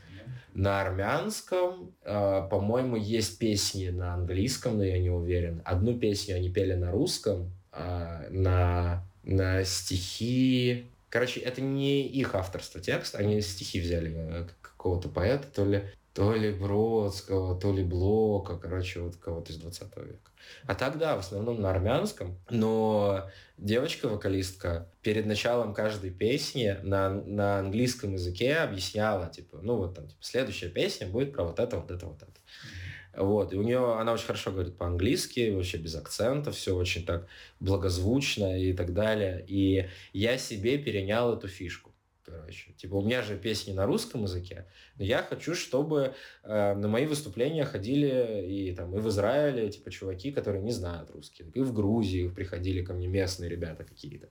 да? На армянском, э, по-моему, есть песни на английском, но я не уверен. Одну песню они пели на русском, э, на, на стихи Короче, это не их авторство текст, они стихи взяли э, какого-то поэта, то ли, то ли Бродского, то ли Блока, короче, вот кого-то из 20 века. А тогда в основном на армянском, но девочка-вокалистка перед началом каждой песни на, на английском языке объясняла, типа, ну вот там, типа, следующая песня будет про вот это, вот это, вот это. Вот. И у нее, она очень хорошо говорит по-английски, вообще без акцента, все очень так благозвучно и так далее. И я себе перенял эту фишку. Короче, типа у меня же песни на русском языке, но я хочу, чтобы э, на мои выступления ходили и там и в Израиле типа чуваки, которые не знают русский, и в Грузии приходили ко мне местные ребята какие-то.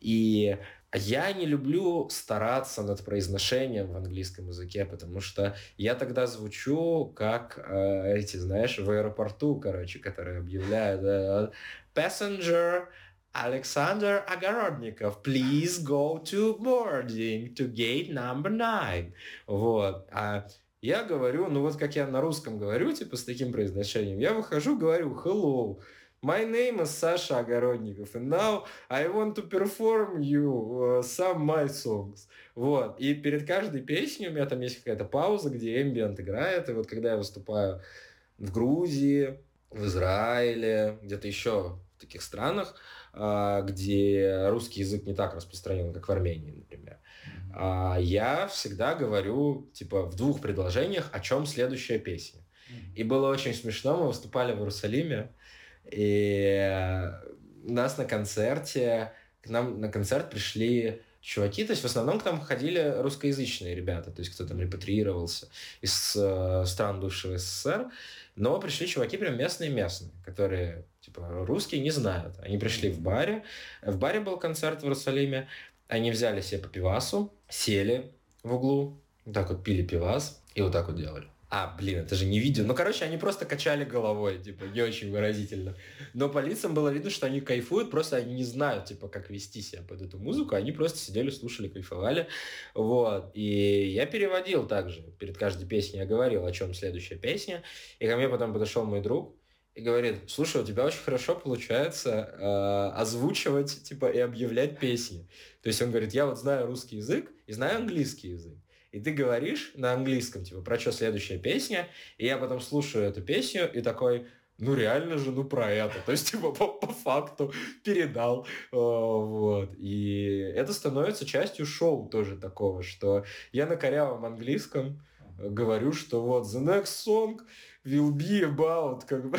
И я не люблю стараться над произношением в английском языке, потому что я тогда звучу как э, эти, знаешь, в аэропорту, короче, которые объявляют э, passenger Александр Огородников, please go to boarding to gate number nine. Вот. А я говорю, ну вот как я на русском говорю, типа с таким произношением, я выхожу, говорю hello, My name is Саша Огородников, and now I want to perform you uh, some my songs. Вот. И перед каждой песней у меня там есть какая-то пауза, где эмбиент играет, и вот когда я выступаю в Грузии, в Израиле, где-то еще в таких странах, где русский язык не так распространен, как в Армении, например, mm-hmm. я всегда говорю, типа, в двух предложениях, о чем следующая песня. Mm-hmm. И было очень смешно, мы выступали в Иерусалиме, и нас на концерте, к нам на концерт пришли чуваки, то есть в основном к нам ходили русскоязычные ребята, то есть кто там репатриировался из э, стран бывшего СССР, но пришли чуваки прям местные-местные, которые Типа, русские не знают. Они пришли в баре. В баре был концерт в Иерусалиме. Они взяли себе по пивасу, сели в углу, вот так вот пили пивас и вот так вот делали. А, блин, это же не видео. Ну, короче, они просто качали головой, типа, не очень выразительно. Но по лицам было видно, что они кайфуют, просто они не знают, типа, как вести себя под эту музыку. Они просто сидели, слушали, кайфовали. Вот. И я переводил также. Перед каждой песней я говорил, о чем следующая песня. И ко мне потом подошел мой друг, и говорит, слушай, у тебя очень хорошо получается э, озвучивать, типа, и объявлять песни. То есть он говорит, я вот знаю русский язык и знаю английский язык и ты говоришь на английском, типа, про что следующая песня, и я потом слушаю эту песню и такой, ну реально же, ну про это. То есть, типа, по, по факту передал. Э, вот. И это становится частью шоу тоже такого, что я на корявом английском говорю, что вот the next song will be about, как бы.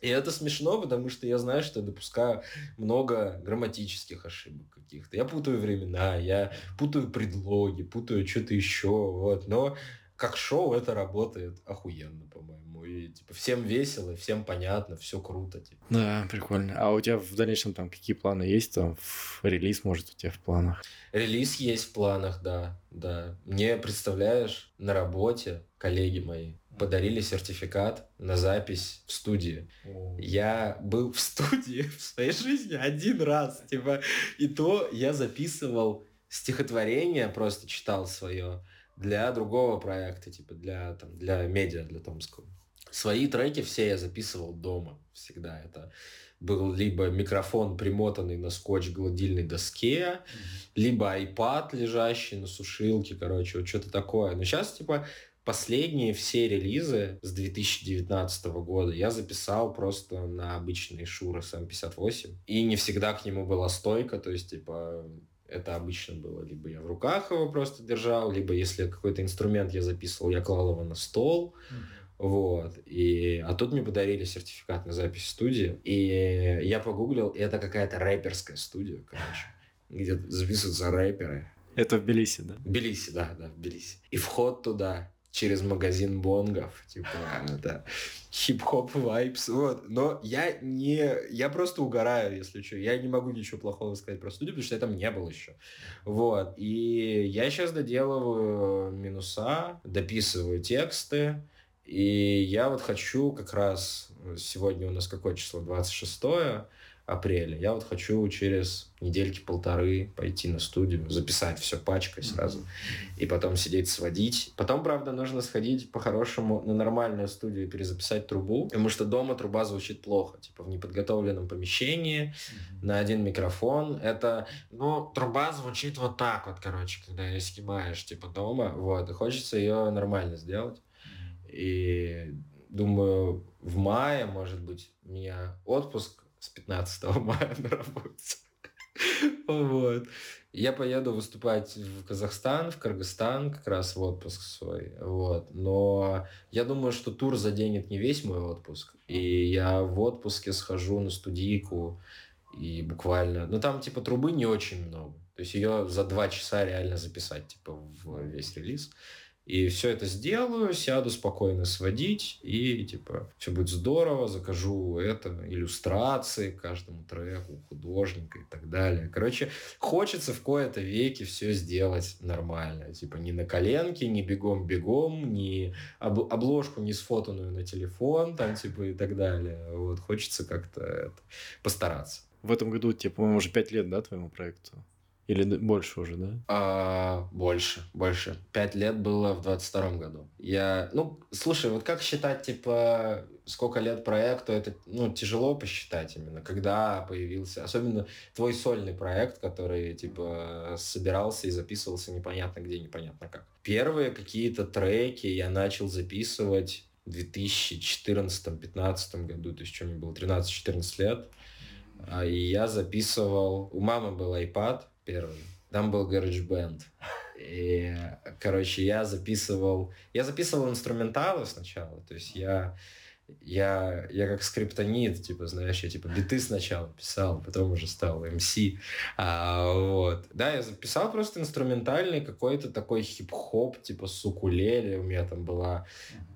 И это смешно, потому что я знаю, что я допускаю много грамматических ошибок каких-то. Я путаю времена, я путаю предлоги, путаю что-то еще, вот. Но как шоу это работает охуенно, по-моему. И типа всем весело, всем понятно, все круто. Типа. Да, прикольно. А у тебя в дальнейшем там какие планы есть? Там в релиз, может, у тебя в планах? Релиз есть в планах, да, да. Мне, представляешь, на работе коллеги мои подарили сертификат на запись в студии. Я был в студии в своей жизни один раз, типа, и то я записывал стихотворение, просто читал свое для другого проекта, типа для, там, для медиа, для Томского. Свои треки все я записывал дома всегда. Это был либо микрофон, примотанный на скотч гладильной доске, mm-hmm. либо iPad, лежащий на сушилке, короче, вот что-то такое. Но сейчас, типа, последние все релизы с 2019 года я записал просто на обычный Shure SM58. И не всегда к нему была стойка, то есть, типа, это обычно было либо я в руках его просто держал, либо если какой-то инструмент я записывал, я клал его на стол. Вот. И, а тут мне подарили сертификат на запись в студии. И я погуглил, и это какая-то рэперская студия, короче, где записываются рэперы. Это в Тбилиси, да? В Тбилиси, да, да, в Тбилиси. И вход туда через магазин бонгов, типа, это хип-хоп vibes, вот. Но я не, я просто угораю, если что. Я не могу ничего плохого сказать про студию, потому что я там не был еще. Вот. И я сейчас доделываю минуса, дописываю тексты, и я вот хочу как раз, сегодня у нас какое число, 26 апреля. Я вот хочу через недельки-полторы пойти на студию, записать все пачкой сразу, и потом сидеть сводить. Потом, правда, нужно сходить по-хорошему на нормальную студию и перезаписать трубу, потому что дома труба звучит плохо, типа в неподготовленном помещении, на один микрофон. Это, ну, труба звучит вот так вот, короче, когда ее снимаешь, типа, дома, вот, и хочется ее нормально сделать. И думаю, в мае, может быть, у меня отпуск с 15 мая на работе. Вот. Я поеду выступать в Казахстан, в Кыргызстан, как раз в отпуск свой. Вот. Но я думаю, что тур заденет не весь мой отпуск. И я в отпуске схожу на студийку и буквально... Ну, там, типа, трубы не очень много. То есть ее за два часа реально записать, типа, в весь релиз. И все это сделаю, сяду спокойно сводить, и типа все будет здорово, закажу это, иллюстрации каждому треку, художника и так далее. Короче, хочется в кои-то веке все сделать нормально. Типа не на коленке, не бегом-бегом, не об обложку не сфотанную на телефон, там типа и так далее. Вот, хочется как-то постараться. В этом году, тебе, по-моему, уже пять лет, да, твоему проекту? Или больше уже, да? А, больше, больше. Пять лет было в двадцать втором году. Я, ну, слушай, вот как считать, типа, сколько лет проекту, это, ну, тяжело посчитать именно, когда появился, особенно твой сольный проект, который, типа, собирался и записывался непонятно где, непонятно как. Первые какие-то треки я начал записывать в 2014-2015 году, то есть, что мне было 13-14 лет. А, и я записывал... У мамы был iPad, первый. Там был GarageBand. И, короче, я записывал... Я записывал инструменталы сначала. То есть я Я, я как скриптонит, типа, знаешь, я типа биты сначала писал, потом уже стал MC. А, вот. Да, я записал просто инструментальный какой-то такой хип-хоп, типа с укулеле. У меня там была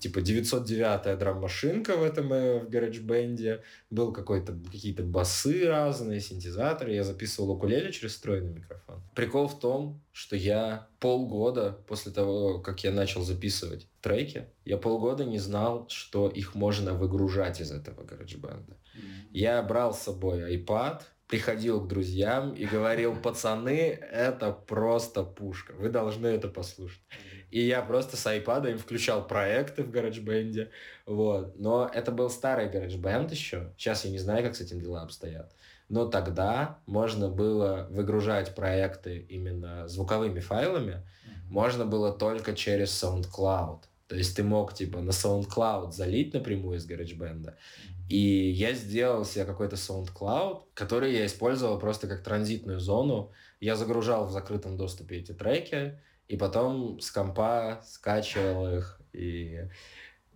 типа 909-я драм-машинка в этом э, в гараж-бенде. Был какой-то какие-то басы разные, синтезаторы. Я записывал укулеле через встроенный микрофон. Прикол в том, что я полгода после того, как я начал записывать треки, я полгода не знал, что их можно выгружать из этого гараж-бенда. Я брал с собой iPad, приходил к друзьям и говорил, пацаны, это просто пушка, вы должны это послушать. И я просто с iPad им включал проекты в GarageBand. Вот. Но это был старый GarageBand еще. Сейчас я не знаю, как с этим дела обстоят. Но тогда можно было выгружать проекты именно звуковыми файлами. Mm-hmm. Можно было только через SoundCloud. То есть ты мог типа на SoundCloud залить напрямую из GarageBand. И я сделал себе какой-то SoundCloud, который я использовал просто как транзитную зону. Я загружал в закрытом доступе эти треки, и потом с компа скачивал их. И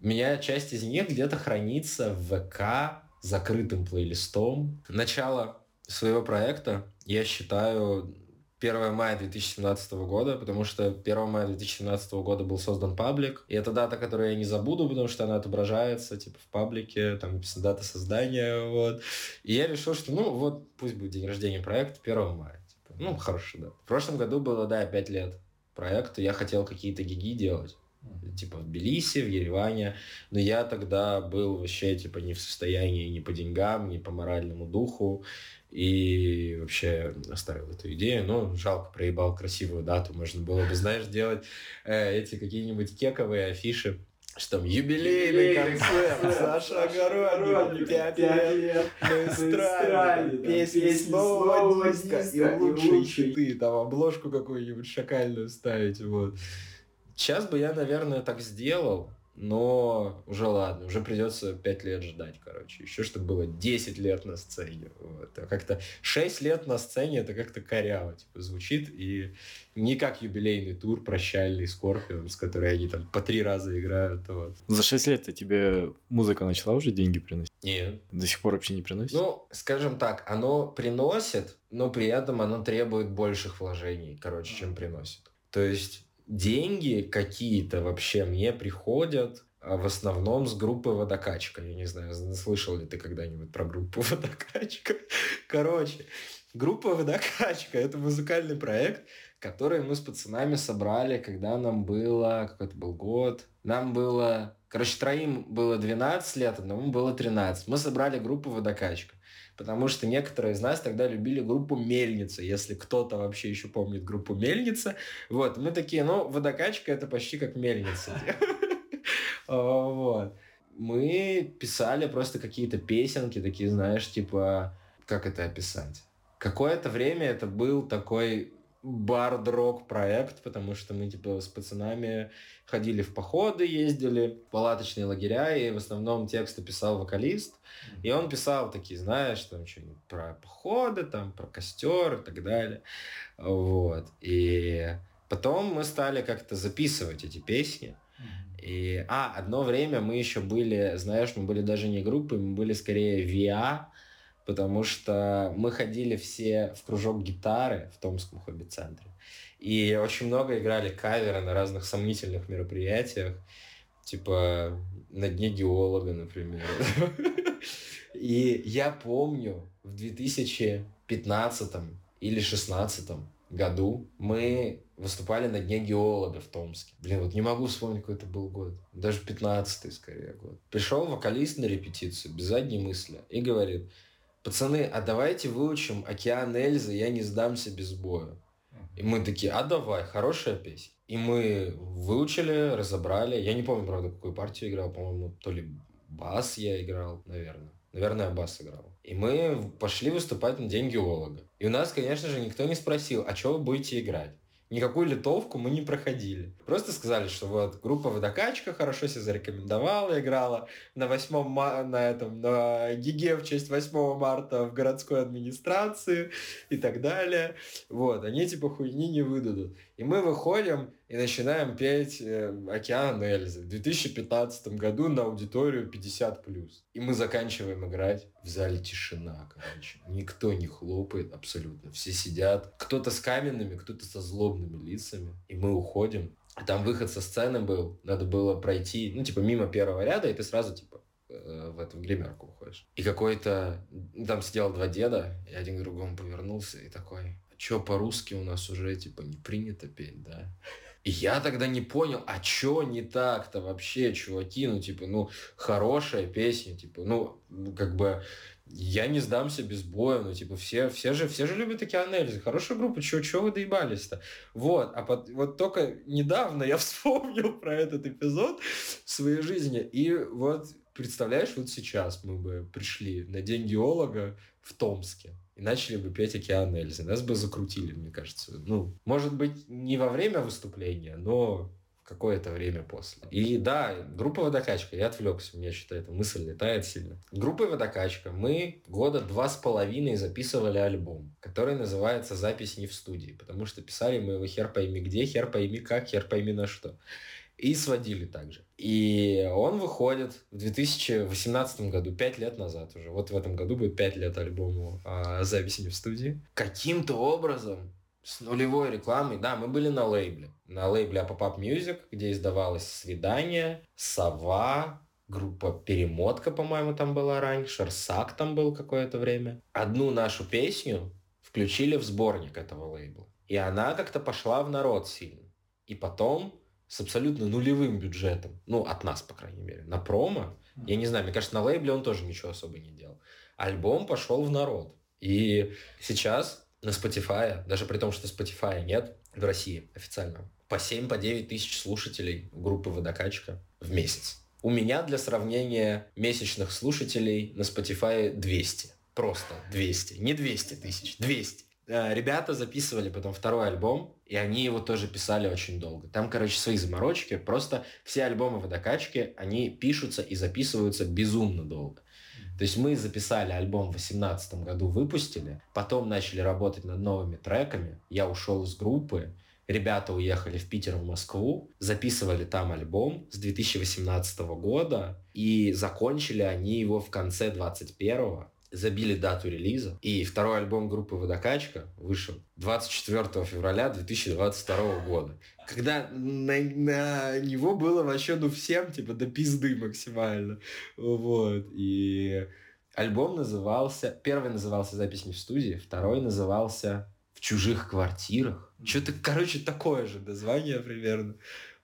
у меня часть из них где-то хранится в ВК закрытым плейлистом. Начало своего проекта я считаю 1 мая 2017 года, потому что 1 мая 2017 года был создан паблик, и это дата, которую я не забуду, потому что она отображается, типа, в паблике, там дата создания, вот. И я решил, что, ну, вот, пусть будет день рождения проекта 1 мая. Типа, ну, хорошо, да. В прошлом году было, да, 5 лет проекту, я хотел какие-то гиги делать типа в Тбилиси, в Ереване, но я тогда был вообще типа не в состоянии ни по деньгам, ни по моральному духу, и вообще оставил эту идею. Но жалко, проебал красивую дату. Можно было бы, знаешь, делать э, эти какие-нибудь кековые афиши что там юбилейный концерт, Саша Огородник, пять лет, мы эстраде, песни с нового диска и лучшие хиты, там обложку какую-нибудь шакальную ставить, вот. Сейчас бы я, наверное, так сделал, но уже ладно, уже придется 5 лет ждать, короче. Еще чтобы было 10 лет на сцене. Вот. А как-то 6 лет на сцене это как-то коряво типа, звучит. И не как юбилейный тур прощальный Скорпион, с которой они там по три раза играют. Вот. За 6 лет-то тебе музыка начала уже деньги приносить? Нет. До сих пор вообще не приносит? Ну, скажем так, оно приносит, но при этом оно требует больших вложений, короче, чем приносит. То есть деньги какие-то вообще мне приходят а, в основном с группы водокачка. Я не знаю, слышал ли ты когда-нибудь про группу водокачка. Короче, группа водокачка – это музыкальный проект, который мы с пацанами собрали, когда нам было, какой-то был год, нам было, короче, троим было 12 лет, одному было 13. Мы собрали группу водокачка потому что некоторые из нас тогда любили группу «Мельница», если кто-то вообще еще помнит группу «Мельница». Вот, мы такие, ну, водокачка это почти как «Мельница». Вот. Мы писали просто какие-то песенки, такие, знаешь, типа, как это описать? Какое-то время это был такой бард-рок проект, потому что мы типа с пацанами ходили в походы, ездили в палаточные лагеря, и в основном тексты писал вокалист. И он писал такие, знаешь, там что-нибудь про походы, там про костер и так далее. Вот. И потом мы стали как-то записывать эти песни. И, а, одно время мы еще были, знаешь, мы были даже не группой, мы были скорее ВИА, потому что мы ходили все в кружок гитары в Томском хобби-центре. И очень много играли каверы на разных сомнительных мероприятиях, типа на Дне геолога, например. И я помню, в 2015 или 2016 году мы выступали на Дне геолога в Томске. Блин, вот не могу вспомнить, какой это был год. Даже 15-й, скорее, год. Пришел вокалист на репетицию, без задней мысли, и говорит, пацаны, а давайте выучим «Океан Эльзы, я не сдамся без боя». И мы такие, а давай, хорошая песня. И мы выучили, разобрали. Я не помню, правда, какую партию играл. По-моему, то ли бас я играл, наверное. Наверное, бас играл. И мы пошли выступать на День геолога. И у нас, конечно же, никто не спросил, а что вы будете играть? Никакую литовку мы не проходили. Просто сказали, что вот группа водокачка хорошо себя зарекомендовала, играла на 8 ма- на этом, на ГИГе в честь 8 марта в городской администрации и так далее. Вот, они типа хуйни не выдадут. И мы выходим и начинаем петь э, «Океан Эльзы» в 2015 году на аудиторию 50+. И мы заканчиваем играть, в зале тишина, короче. Никто не хлопает абсолютно. Все сидят. Кто-то с каменными, кто-то со злобными лицами. И мы уходим. Там выход со сцены был. Надо было пройти, ну, типа, мимо первого ряда, и ты сразу, типа, э, в эту гримерку уходишь. И какой-то... Там сидело два деда, и один к другому повернулся и такой... «А Че по-русски у нас уже, типа, не принято петь, да? И я тогда не понял, а чё не так-то вообще, чуваки, ну, типа, ну, хорошая песня, типа, ну, как бы, я не сдамся без боя, ну, типа, все, все, же, все же любят Океан Эльзы, хорошая группа, чё, чё вы доебались-то? Вот, а под, вот только недавно я вспомнил про этот эпизод в своей жизни, и вот, представляешь, вот сейчас мы бы пришли на День геолога в Томске, и начали бы петь «Океан Эльзы». Нас бы закрутили, мне кажется. Ну, может быть, не во время выступления, но какое-то время после. И да, группа «Водокачка», я отвлекся, у меня что-то эта мысль летает сильно. Группой «Водокачка» мы года два с половиной записывали альбом, который называется «Запись не в студии», потому что писали мы его хер пойми где, хер пойми как, хер пойми на что. И сводили также. И он выходит в 2018 году, пять лет назад уже. Вот в этом году будет пять лет альбому а, записи не в студии. Каким-то образом с нулевой рекламой, да, мы были на лейбле. На лейбле Apopop Music, где издавалось «Свидание», «Сова», группа «Перемотка», по-моему, там была раньше, «Рсак» там был какое-то время. Одну нашу песню включили в сборник этого лейбла. И она как-то пошла в народ сильно. И потом с абсолютно нулевым бюджетом, ну, от нас, по крайней мере, на промо. Я не знаю, мне кажется, на лейбле он тоже ничего особо не делал. Альбом пошел в народ. И сейчас на Spotify, даже при том, что Spotify нет в России официально, по 7 по 9 тысяч слушателей группы «Водокачка» в месяц. У меня для сравнения месячных слушателей на Spotify 200. Просто 200. Не 200 тысяч, 200. Э, ребята записывали потом второй альбом, и они его тоже писали очень долго. Там, короче, свои заморочки. Просто все альбомы водокачки, они пишутся и записываются безумно долго. То есть мы записали альбом в 2018 году, выпустили, потом начали работать над новыми треками. Я ушел из группы, ребята уехали в Питер, в Москву, записывали там альбом с 2018 года, и закончили они его в конце 2021 забили дату релиза, и второй альбом группы «Водокачка» вышел 24 февраля 2022 года. Когда на, на него было вообще, ну, всем, типа, до пизды максимально. Вот. И альбом назывался... Первый назывался «Запись не в студии», второй назывался «В чужих квартирах». Что-то, короче, такое же название примерно.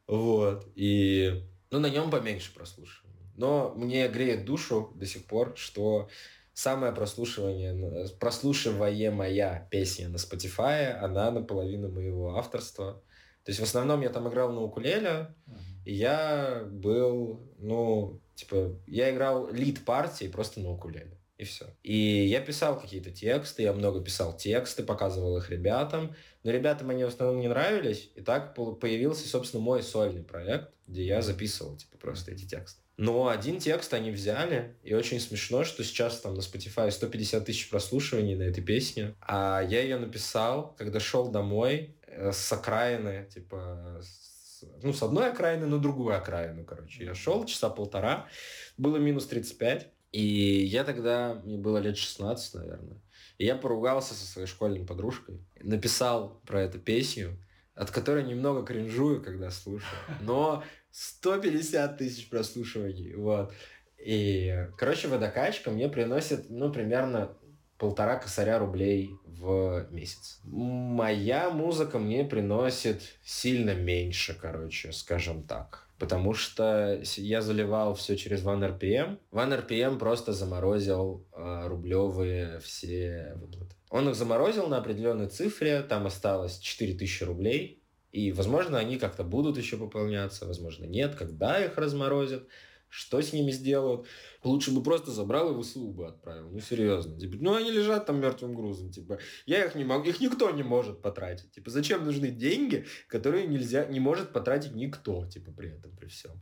Вот. И... Ну, на нем поменьше прослушиваний. Но мне греет душу до сих пор, что самая прослушивание, прослушиваемая песня на Spotify, она наполовину моего авторства. То есть в основном я там играл на укулеле, uh-huh. и я был, ну, типа, я играл лид партии просто на укулеле. И все. И я писал какие-то тексты, я много писал тексты, показывал их ребятам. Но ребятам они в основном не нравились. И так появился, собственно, мой сольный проект, где я записывал, типа, просто эти тексты. Но один текст они взяли, и очень смешно, что сейчас там на Spotify 150 тысяч прослушиваний на этой песне. А я ее написал, когда шел домой э, с окраины, типа, с, ну, с одной окраины на другую окраину, короче. Я шел часа полтора, было минус 35, и я тогда, мне было лет 16, наверное, и я поругался со своей школьной подружкой, написал про эту песню, от которой немного кринжую, когда слушаю. Но 150 тысяч прослушиваний. Вот. И, короче, водокачка мне приносит, ну, примерно полтора косаря рублей в месяц. Моя музыка мне приносит сильно меньше, короче, скажем так. Потому что я заливал все через OneRPM. OneRPM просто заморозил э, рублевые все выплаты. Он их заморозил на определенной цифре, там осталось 4000 рублей. И, возможно, они как-то будут еще пополняться, возможно, нет, когда их разморозят. что с ними сделают. Лучше бы просто забрал и в СУ бы отправил. Ну, серьезно. Типа, ну, они лежат там мертвым грузом. Типа, я их не могу, их никто не может потратить. Типа, зачем нужны деньги, которые нельзя, не может потратить никто, типа, при этом, при всем.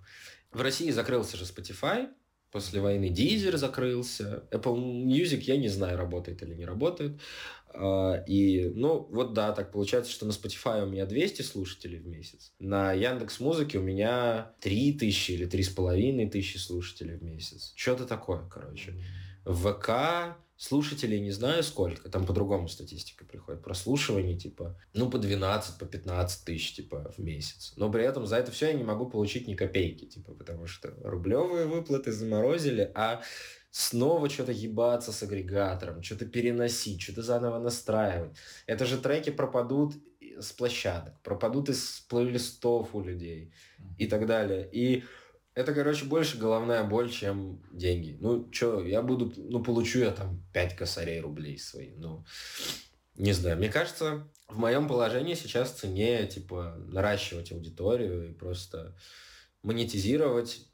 В России закрылся же Spotify, После войны Deezer закрылся. Apple Music, я не знаю, работает или не работает. А, и, ну, вот да, так получается, что на Spotify у меня 200 слушателей в месяц. На Яндекс Музыке у меня 3000 или 3500 слушателей в месяц. Что-то такое, короче. В ВК слушателей не знаю сколько, там по-другому статистика приходит, прослушиваний, типа, ну, по 12, по 15 тысяч, типа, в месяц. Но при этом за это все я не могу получить ни копейки, типа, потому что рублевые выплаты заморозили, а снова что-то ебаться с агрегатором, что-то переносить, что-то заново настраивать. Это же треки пропадут с площадок, пропадут из плейлистов у людей и так далее. И это, короче, больше головная боль, чем деньги. Ну, что, я буду, ну, получу я там 5 косарей рублей свои. Ну, не знаю. Мне кажется, в моем положении сейчас цене, типа, наращивать аудиторию и просто монетизировать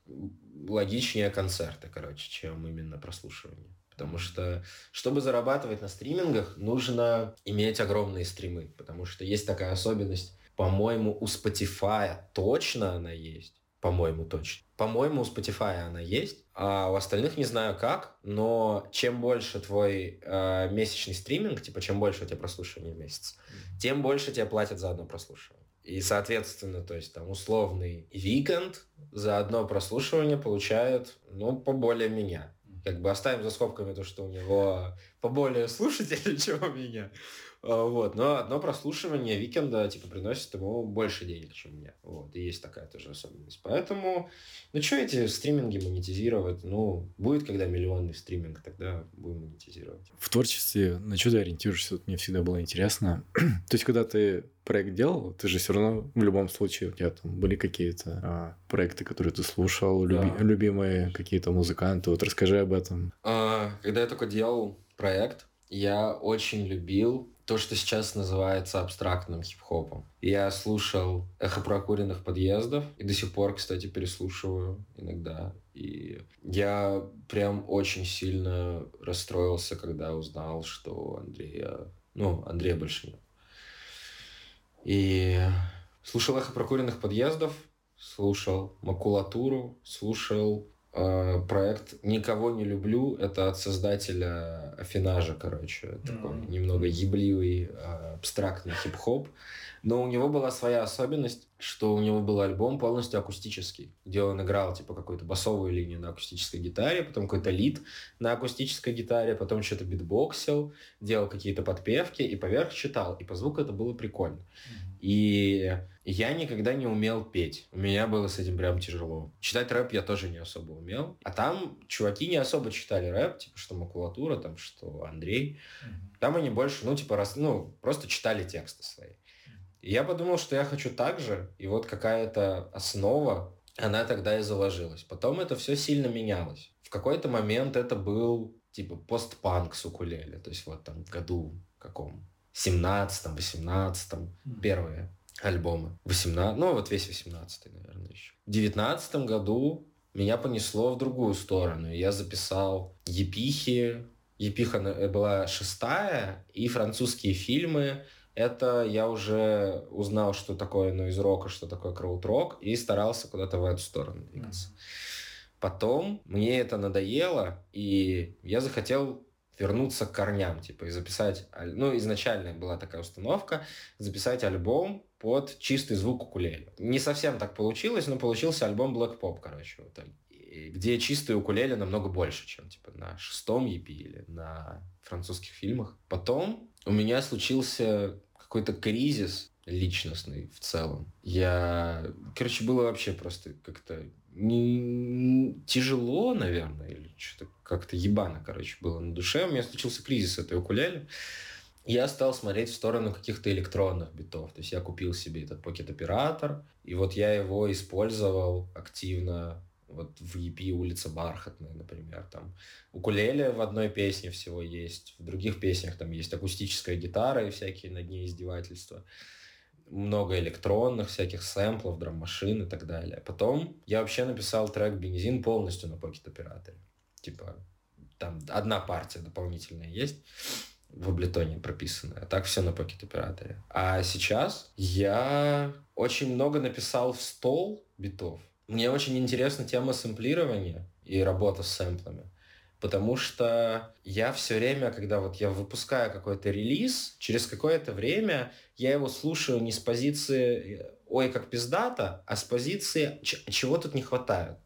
логичнее концерты, короче, чем именно прослушивание. Потому что, чтобы зарабатывать на стримингах, нужно иметь огромные стримы. Потому что есть такая особенность, по-моему, у Spotify точно она есть по-моему, точно. По-моему, у Spotify она есть, а у остальных не знаю как, но чем больше твой э, месячный стриминг, типа чем больше у тебя прослушивания в месяц, тем больше тебе платят за одно прослушивание. И, соответственно, то есть там условный Weeknd за одно прослушивание получает, ну, поболее меня. Как бы оставим за скобками то, что у него поболее слушателей, чем у меня. А, вот. Но одно прослушивание Weeknd а типа приносит ему больше денег, чем мне. Вот. И есть такая тоже особенность. Поэтому, ну что эти стриминги монетизировать? Ну, будет когда миллионный стриминг, тогда будем монетизировать. В творчестве на что ты ориентируешься? Вот мне всегда было интересно. То есть, когда ты проект делал, ты же все равно в любом случае у тебя там были какие-то а, проекты, которые ты слушал, люби, да. любимые какие-то музыканты. Вот расскажи об этом. А, когда я только делал проект, я очень любил то, что сейчас называется абстрактным хип-хопом. Я слушал «Эхо прокуренных подъездов» и до сих пор, кстати, переслушиваю иногда. И я прям очень сильно расстроился, когда узнал, что Андрея... Ну, Андрея больше нет. И слушал «Эхо прокуренных подъездов», слушал макулатуру, слушал Э, проект «Никого не люблю» — это от создателя Афинажа, короче. Mm-hmm. Такой немного ебливый, э, абстрактный хип-хоп. Но у него была своя особенность, что у него был альбом полностью акустический, где он играл типа какую-то басовую линию на акустической гитаре, потом какой-то лид на акустической гитаре, потом что-то битбоксил, делал какие-то подпевки и поверх читал. И по звуку это было прикольно. Mm-hmm. И я никогда не умел петь. У меня было с этим прям тяжело. Читать рэп я тоже не особо умел. А там чуваки не особо читали рэп, типа что макулатура, там что Андрей. Mm-hmm. Там они больше, ну, типа, раз, ну, просто читали тексты свои. И я подумал, что я хочу так же, и вот какая-то основа, она тогда и заложилась. Потом это все сильно менялось. В какой-то момент это был типа постпанк с укулеле. То есть вот там в году каком? 17-м, 18-м, mm-hmm. первые альбомы. 18, ну вот весь 18 наверное, еще. В 19 году меня понесло в другую сторону. Я записал епихи. Епиха была шестая, и французские фильмы это я уже узнал, что такое из рока, что такое крауд-рок, и старался куда-то в эту сторону двигаться. Потом мне это надоело, и я захотел вернуться к корням, типа, и записать... Ну, изначально была такая установка, записать альбом под чистый звук укулеле. Не совсем так получилось, но получился альбом Black Pop, короче, вот, где чистые укулеле намного больше, чем, типа, на шестом EP или на французских фильмах. Потом у меня случился какой-то кризис личностный в целом. Я, короче, было вообще просто как-то не тяжело, наверное, или что-то как-то ебано, короче, было на душе. У меня случился кризис этой укулеле. Я стал смотреть в сторону каких-то электронных битов. То есть я купил себе этот пакет-оператор, и вот я его использовал активно вот в EP «Улица Бархатная», например, там укулеле в одной песне всего есть, в других песнях там есть акустическая гитара и всякие над ней издевательства. много электронных всяких сэмплов, драм-машин и так далее. Потом я вообще написал трек «Бензин» полностью на Pocket Operator. Типа, там одна партия дополнительная есть в Ableton прописанная, а так все на Pocket Operator. А сейчас я очень много написал в стол битов. Мне очень интересна тема сэмплирования и работа с сэмплами. Потому что я все время, когда вот я выпускаю какой-то релиз, через какое-то время я его слушаю не с позиции «Ой, как пиздата», а с позиции «Чего тут не хватает?»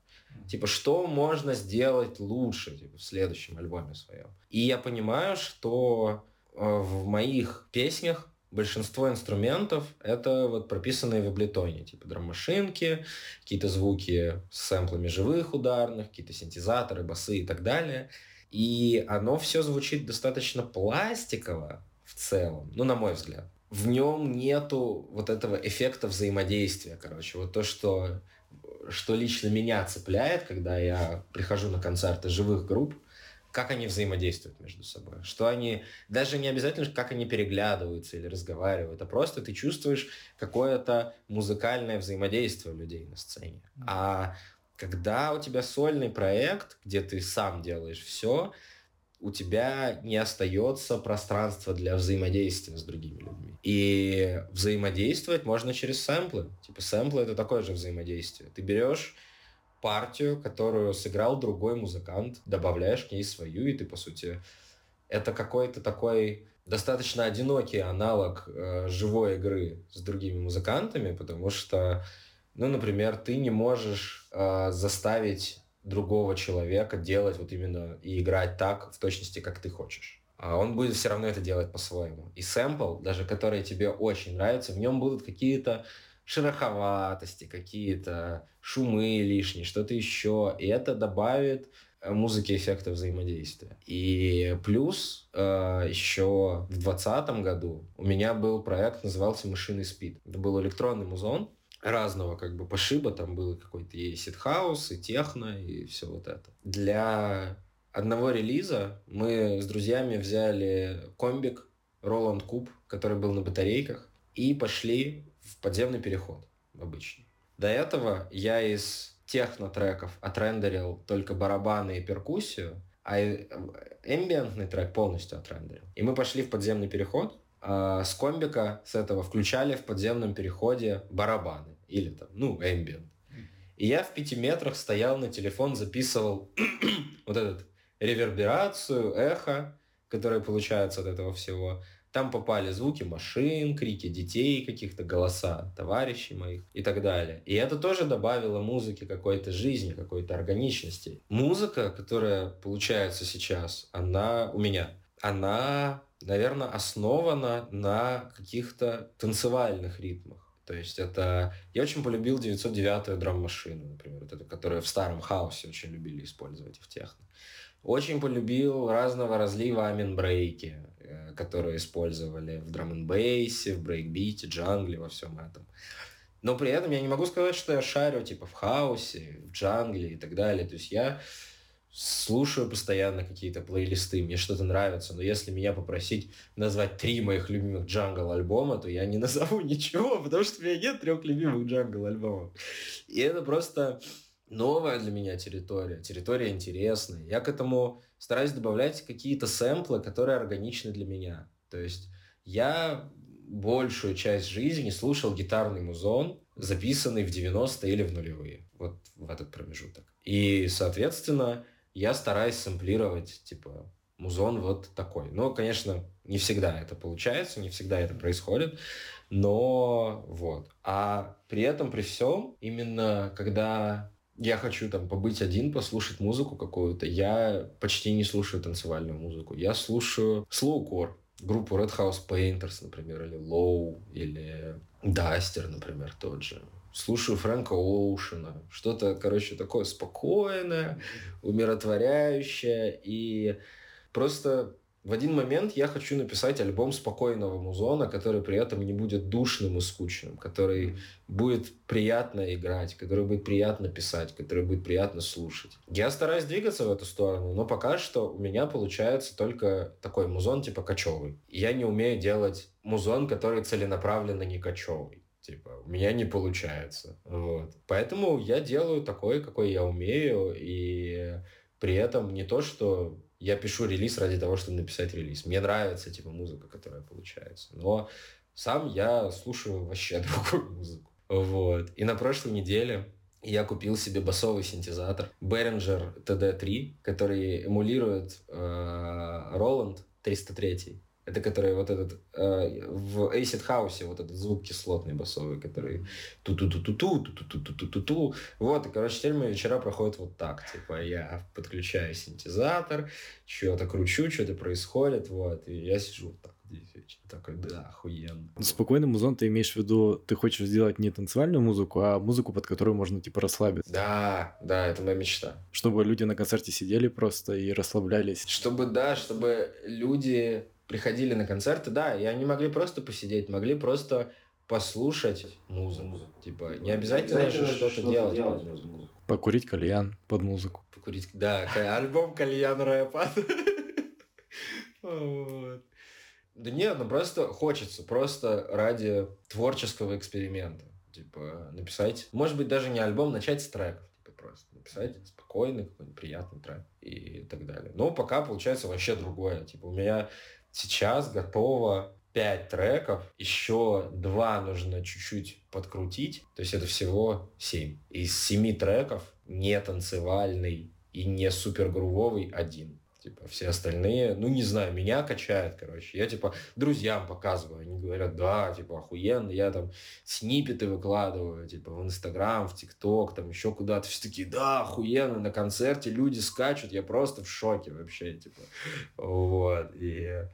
Типа, что можно сделать лучше типа, в следующем альбоме своем. И я понимаю, что э, в моих песнях большинство инструментов это вот прописанные в Абleton, типа драм-машинки, какие-то звуки с сэмплами живых ударных, какие-то синтезаторы, басы и так далее. И оно все звучит достаточно пластиково в целом, ну, на мой взгляд. В нем нету вот этого эффекта взаимодействия, короче. Вот то, что, что лично меня цепляет, когда я прихожу на концерты живых групп, как они взаимодействуют между собой, что они, даже не обязательно, как они переглядываются или разговаривают, а просто ты чувствуешь какое-то музыкальное взаимодействие людей на сцене. А когда у тебя сольный проект, где ты сам делаешь все, у тебя не остается пространства для взаимодействия с другими людьми. И взаимодействовать можно через сэмплы. Типа сэмплы это такое же взаимодействие. Ты берешь партию, которую сыграл другой музыкант, добавляешь к ней свою, и ты, по сути, это какой-то такой достаточно одинокий аналог э, живой игры с другими музыкантами, потому что, ну, например, ты не можешь э, заставить другого человека делать вот именно и играть так в точности, как ты хочешь. А он будет все равно это делать по-своему. И сэмпл, даже который тебе очень нравится, в нем будут какие-то шероховатости, какие-то шумы лишние, что-то еще. И это добавит э, музыке эффекта взаимодействия. И плюс э, еще в 2020 году у меня был проект, назывался «Мышиный спид». Это был электронный музон разного как бы пошиба. Там был какой-то и ситхаус, и техно, и все вот это. Для одного релиза мы с друзьями взяли комбик Roland Куб, который был на батарейках, и пошли в подземный переход обычный. До этого я из техно-треков отрендерил только барабаны и перкуссию, а эмбиентный трек полностью отрендерил. И мы пошли в подземный переход, а с комбика с этого включали в подземном переходе барабаны или там, ну, эмбиент. И я в пяти метрах стоял на телефон, записывал вот этот реверберацию, эхо, которое получается от этого всего, там попали звуки машин, крики детей, каких-то голоса товарищей моих и так далее. И это тоже добавило музыке какой-то жизни, какой-то органичности. Музыка, которая получается сейчас, она у меня, она, наверное, основана на каких-то танцевальных ритмах. То есть это... Я очень полюбил 909-ю драм-машину, например, вот эту, которую в старом хаосе очень любили использовать в техно. Очень полюбил разного разлива amen break и, э, которые использовали в drum n в брейкбите, джангле, во всем этом. Но при этом я не могу сказать, что я шарю типа в хаусе, в джангле и так далее. То есть я слушаю постоянно какие-то плейлисты, мне что-то нравится, но если меня попросить назвать три моих любимых jungle альбома, то я не назову ничего, потому что у меня нет трех любимых jungle альбомов. И это просто новая для меня территория, территория интересная. Я к этому стараюсь добавлять какие-то сэмплы, которые органичны для меня. То есть я большую часть жизни слушал гитарный музон, записанный в 90-е или в нулевые, вот в этот промежуток. И, соответственно, я стараюсь сэмплировать, типа, музон вот такой. Но, конечно, не всегда это получается, не всегда это происходит, но вот. А при этом, при всем, именно когда я хочу там побыть один, послушать музыку какую-то, я почти не слушаю танцевальную музыку. Я слушаю слоукор, группу Red House Painters, например, или Low, или Дастер, например, тот же. Слушаю Фрэнка Оушена. Что-то, короче, такое спокойное, умиротворяющее. И просто В один момент я хочу написать альбом спокойного музона, который при этом не будет душным и скучным, который будет приятно играть, который будет приятно писать, который будет приятно слушать. Я стараюсь двигаться в эту сторону, но пока что у меня получается только такой музон типа кочевый. Я не умею делать музон, который целенаправленно не кочевый. Типа, у меня не получается. Вот. Поэтому я делаю такой, какой я умею, и при этом не то, что я пишу релиз ради того, чтобы написать релиз. Мне нравится, типа, музыка, которая получается. Но сам я слушаю вообще другую музыку. Вот. И на прошлой неделе я купил себе басовый синтезатор Behringer TD3, который эмулирует э, Roland 303. Это который вот этот э, в Acid House вот этот звук кислотный басовый, который ту-ту-ту-ту-ту, ту-ту-ту-ту-ту-ту. Вот, и, короче, теперь мои вечера проходят вот так. Типа я подключаю синтезатор, что-то кручу, что-то происходит, вот, и я сижу вот так. Такой, да, охуенно. Спокойный музон ты имеешь в виду, ты хочешь сделать не танцевальную музыку, а музыку, под которую можно типа расслабиться. Да, да, это моя мечта. Чтобы люди на концерте сидели просто и расслаблялись. Чтобы, да, чтобы люди приходили на концерты, да, и они могли просто посидеть, могли просто послушать музыку. Типа, не обязательно же что-то делать, делать под музыку. Покурить кальян под музыку. Покурить, да, альбом кальян рэпа. Да нет, ну просто хочется, просто ради творческого эксперимента. Типа, написать, может быть, даже не альбом, начать с треков. Типа, просто написать спокойный, какой-нибудь приятный трек и так далее. Но пока получается вообще другое. Типа, у меня Сейчас готово 5 треков, еще 2 нужно чуть-чуть подкрутить, то есть это всего 7. Из 7 треков не танцевальный и не супер грувовый один. Типа, все остальные, ну, не знаю, меня качает, короче. Я, типа, друзьям показываю. Они говорят, да, типа, охуенно. Я там снипеты выкладываю, типа, в Инстаграм, в ТикТок, там еще куда-то. Все такие, да, охуенно, на концерте люди скачут. Я просто в шоке вообще, типа. Вот. И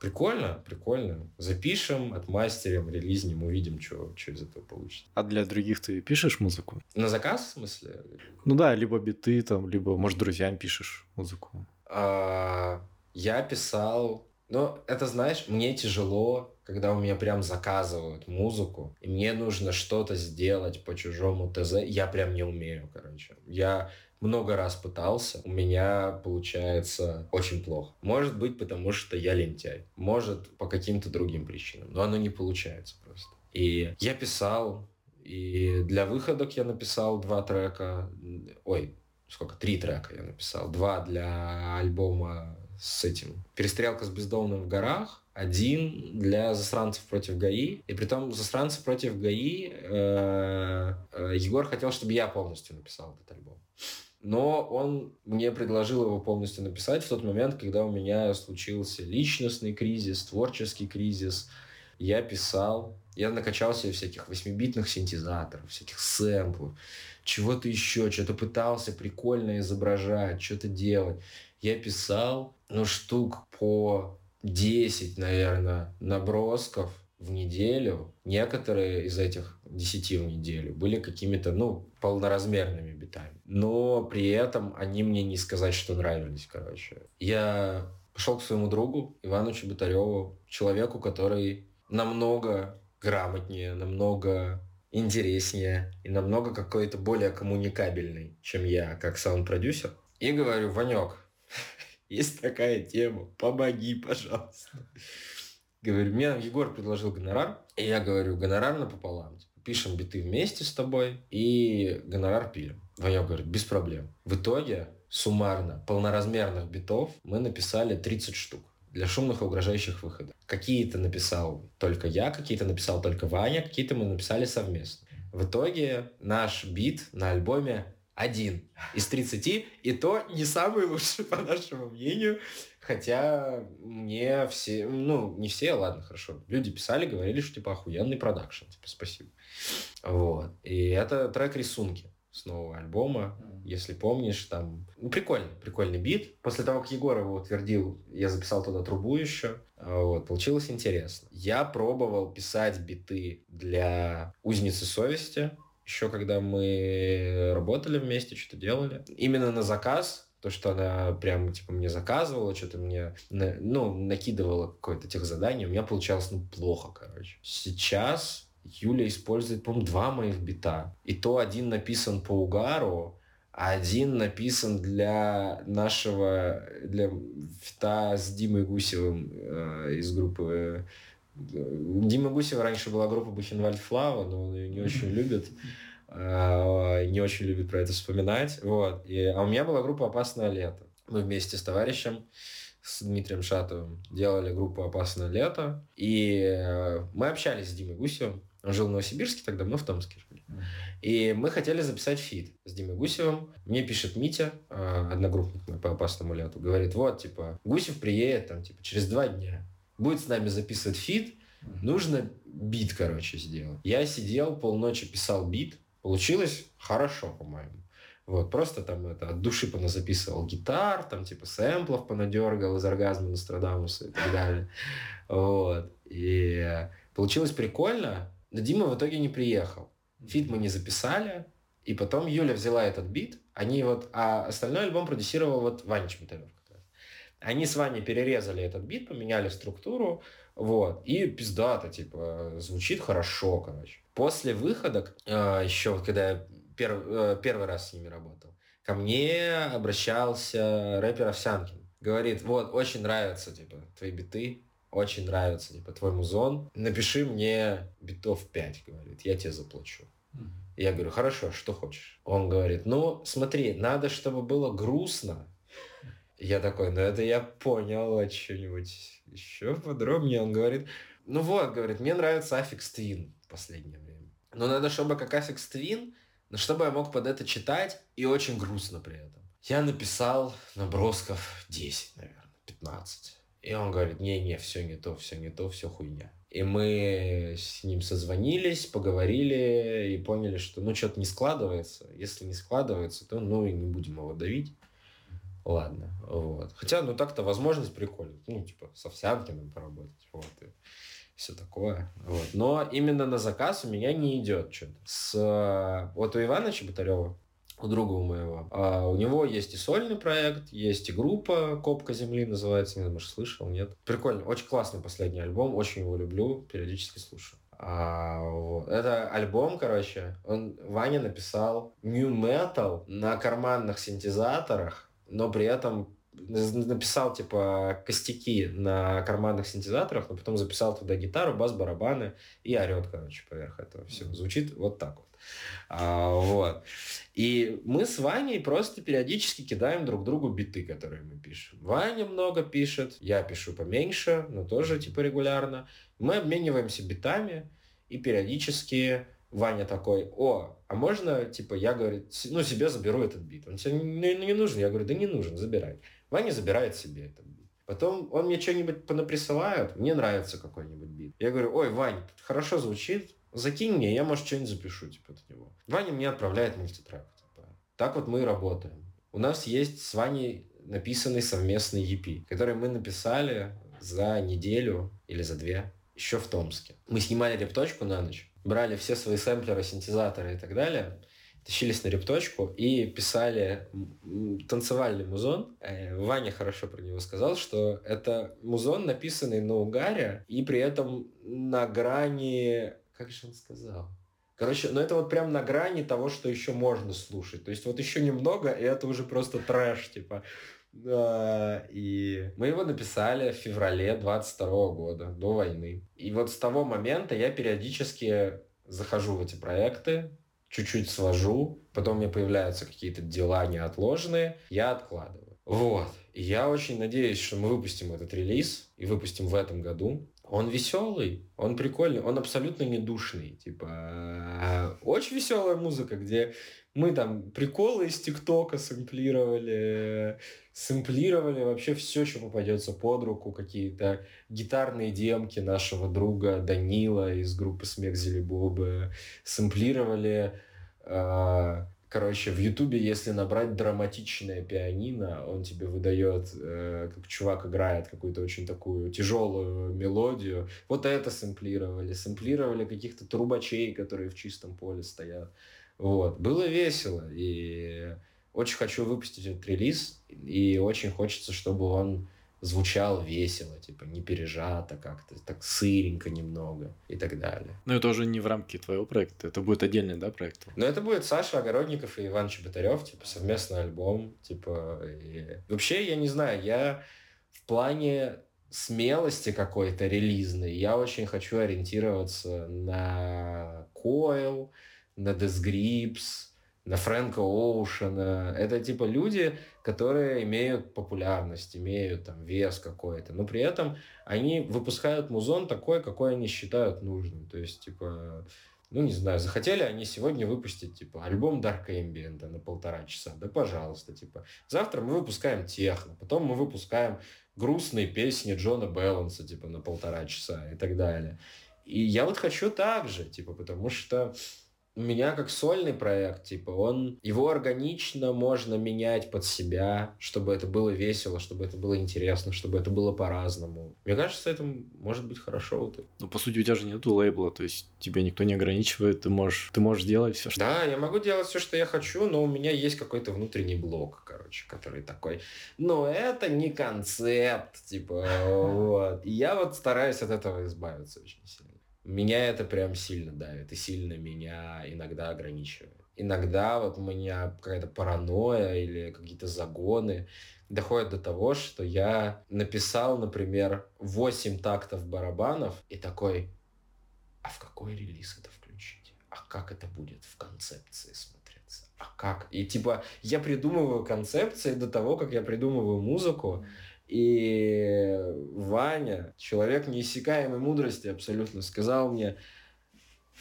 Прикольно, прикольно. Запишем, отмастерим, релизнем, увидим, что, что из этого получится. А для других ты пишешь музыку? На заказ, в смысле? Ну да, либо биты, там, либо, может, друзьям пишешь музыку. А, я писал... Ну, это, знаешь, мне тяжело, когда у меня прям заказывают музыку, и мне нужно что-то сделать по чужому ТЗ. Я прям не умею, короче. Я много раз пытался, у меня получается очень плохо. Может быть, потому что я лентяй. Может, по каким-то другим причинам. Но оно не получается просто. И я писал, и для выходок я написал два трека. Ой, сколько, три трека я написал. Два для альбома с этим «Перестрелка с бездомным в горах», один для «Засранцев против ГАИ». И при том «Засранцы против ГАИ» э, э, Егор хотел, чтобы я полностью написал этот альбом. Но он мне предложил его полностью написать в тот момент, когда у меня случился личностный кризис, творческий кризис. Я писал, я накачал себе всяких восьмибитных синтезаторов, всяких сэмплов чего-то еще, что-то пытался прикольно изображать, что-то делать. Я писал, ну, штук по 10, наверное, набросков в неделю. Некоторые из этих 10 в неделю были какими-то, ну, полноразмерными битами. Но при этом они мне не сказать, что нравились, короче. Я пошел к своему другу Ивану Чеботареву, человеку, который намного грамотнее, намного интереснее и намного какой-то более коммуникабельный, чем я, как саунд-продюсер. И говорю, Ванек, есть такая тема, помоги, пожалуйста. Говорю, мне Егор предложил гонорар, и я говорю, гонорар напополам. Типа, пишем биты вместе с тобой и гонорар пилим. Ванек говорит, без проблем. В итоге суммарно полноразмерных битов мы написали 30 штук для шумных и угрожающих выходов. Какие-то написал только я, какие-то написал только Ваня, какие-то мы написали совместно. В итоге наш бит на альбоме один из 30, и то не самый лучший, по нашему мнению. Хотя мне все, ну, не все, ладно, хорошо. Люди писали, говорили, что типа охуенный продакшн, типа спасибо. Вот. И это трек рисунки с нового альбома. Если помнишь, там... Ну, прикольный, прикольный бит. После того, как Егор его утвердил, я записал туда трубу еще. Вот, получилось интересно. Я пробовал писать биты для «Узницы совести», еще когда мы работали вместе, что-то делали. Именно на заказ То, что она прям, типа, мне заказывала, что-то мне, ну, накидывала какое-то тех задание, у меня получалось, ну, плохо, короче. Сейчас Юля использует, по-моему, два моих бита. И то один написан по угару, а один написан для нашего, для фита с Димой Гусевым э, из группы Дима Гусева раньше была группа Бухенвальд Флава, но он ее не очень любит. А, не очень любит про это вспоминать. Вот. И, а у меня была группа «Опасное лето». Мы вместе с товарищем, с Дмитрием Шатовым, делали группу «Опасное лето». И э, мы общались с Димой Гусевым. Он жил в Новосибирске тогда, мы в Томске жили. И мы хотели записать feat с Димой Гусевым. Мне пишет Митя, э, одногруппник мой по опасному лету, говорит, вот, типа, Гусев приедет там, типа, через два дня будет с нами записывать feat, нужно бит, короче, сделать. Я сидел, полночи писал бит, получилось хорошо, по-моему. Вот, просто там это от души поназаписывал гитар, там типа сэмплов понадергал из оргазма Нострадамуса и так далее. Вот. И получилось прикольно, но Дима в итоге не приехал. Feat мы не записали, и потом Юля взяла этот бит, они вот, а остальной альбом продюсировал вот Ваня Чеботарев. Они с вами перерезали этот бит, поменяли структуру, вот, и пиздато, типа, звучит хорошо, короче. После выхода, э, еще вот когда я перв, э, первый раз с ними работал, ко мне обращался рэпер Овсянкин. Говорит, вот, очень нравятся, типа, твои биты, очень нравится, типа, твой музон. Напиши мне битов 5, говорит, я тебе заплачу. Я говорю, хорошо, что хочешь? Он говорит, ну, смотри, надо, чтобы было грустно, я такой, ну это я понял, а что-нибудь еще подробнее. Он говорит, ну вот, говорит, мне нравится Affix Twin в последнее время. Но надо, чтобы как Affix Twin, но чтобы я мог под это читать и очень грустно при этом. Я написал набросков 10, наверное, 15. И он говорит, не-не, все не то, все не то, все хуйня. И мы с ним созвонились, поговорили и поняли, что ну что-то не складывается. Если не складывается, то ну и не будем его давить. Ладно, вот. Хотя, ну так-то возможность прикольная. Ну, типа, с Овсянкиным поработать. Вот. И все такое. Вот. Но именно на заказ у меня не идет что-то. С... Вот у Ивана Чеботарева, у друга у моего, а у него есть и сольный проект, есть и группа «Копка земли» называется. Не знаю, слышал, нет. Прикольно. Очень классный последний альбом. Очень его люблю. Периодически слушаю. А, вот. Это альбом, короче, он Ваня написал new metal на карманных синтезаторах но при этом написал типа костяки на карманных синтезаторах, но потом записал туда гитару, бас, барабаны и орет, короче, поверх этого все. Звучит вот так вот. А, вот. И мы с Ваней просто периодически кидаем друг другу биты, которые мы пишем. Ваня много пишет, я пишу поменьше, но тоже типа регулярно. Мы обмениваемся битами и периодически Ваня такой, о, а можно, типа, я, говорю, ну, себе заберу этот бит. Он тебе не, не нужен. Я говорю, да не нужен, забирай. Ваня забирает себе этот бит. Потом он мне что-нибудь понаприсылает, мне нравится какой-нибудь бит. Я говорю, ой, Вань, хорошо звучит, закинь мне, я, может, что-нибудь запишу, типа, от него. Ваня мне отправляет мультитрек. Типа. Так вот мы и работаем. У нас есть с Ваней написанный совместный EP, который мы написали за неделю или за две еще в Томске. Мы снимали репточку на ночь брали все свои сэмплеры, синтезаторы и так далее, тащились на репточку и писали танцевальный музон. Э, Ваня хорошо про него сказал, что это музон, написанный на угаре, и при этом на грани... Как же он сказал? Короче, ну это вот прям на грани того, что еще можно слушать. То есть вот еще немного, и это уже просто трэш, типа. Да, и мы его написали в феврале 22 года, до войны. И вот с того момента я периодически захожу в эти проекты, чуть-чуть свожу, потом меня появляются какие-то дела неотложные, я откладываю. Вот. И я очень надеюсь, что мы выпустим этот релиз и выпустим в этом году. Он веселый, он прикольный, он абсолютно не душный. Типа, очень веселая музыка, где мы там приколы из ТикТока сэмплировали, сэмплировали вообще все, что попадется под руку, какие-то гитарные демки нашего друга Данила из группы Смех Зелебобы, сэмплировали э, Короче, в Ютубе, если набрать драматичное пианино, он тебе выдает, э, как чувак играет какую-то очень такую тяжелую мелодию. Вот это сэмплировали. Сэмплировали каких-то трубачей, которые в чистом поле стоят. Вот. Было весело. И очень хочу выпустить этот релиз, и очень хочется, чтобы он звучал весело, типа не пережато как-то, так сыренько немного и так далее. Но это уже не в рамке твоего проекта, это будет отдельный, да, проект? Но это будет Саша Огородников и Иван Чеботарев, типа совместный альбом, типа... И... Вообще, я не знаю, я в плане смелости какой-то релизной, я очень хочу ориентироваться на Coil, на Death на Фрэнка Оушена. Это типа люди, которые имеют популярность, имеют там вес какой-то, но при этом они выпускают музон такой, какой они считают нужным. То есть, типа, ну, не знаю, захотели они сегодня выпустить, типа, альбом Dark Ambient на полтора часа, да пожалуйста, типа. Завтра мы выпускаем техно, потом мы выпускаем грустные песни Джона Белланса, типа, на полтора часа и так далее. И я вот хочу так же, типа, потому что у меня как сольный проект, типа, он, его органично можно менять под себя, чтобы это было весело, чтобы это было интересно, чтобы это было по-разному. Мне кажется, это может быть хорошо. Вот. Ну, по сути, у тебя же нету лейбла, то есть тебя никто не ограничивает, ты можешь, ты можешь делать все, что... Да, я могу делать все, что я хочу, но у меня есть какой-то внутренний блок, короче, который такой, но это не концепт, типа, вот. И я вот стараюсь от этого избавиться очень сильно. Меня это прям сильно давит и сильно меня иногда ограничивает. Иногда вот у меня какая-то паранойя или какие-то загоны доходят до того, что я написал, например, 8 тактов барабанов и такой, а в какой релиз это включить? А как это будет в концепции смотреться? А как? И типа я придумываю концепции до того, как я придумываю музыку, и Ваня, человек неиссякаемой мудрости абсолютно, сказал мне,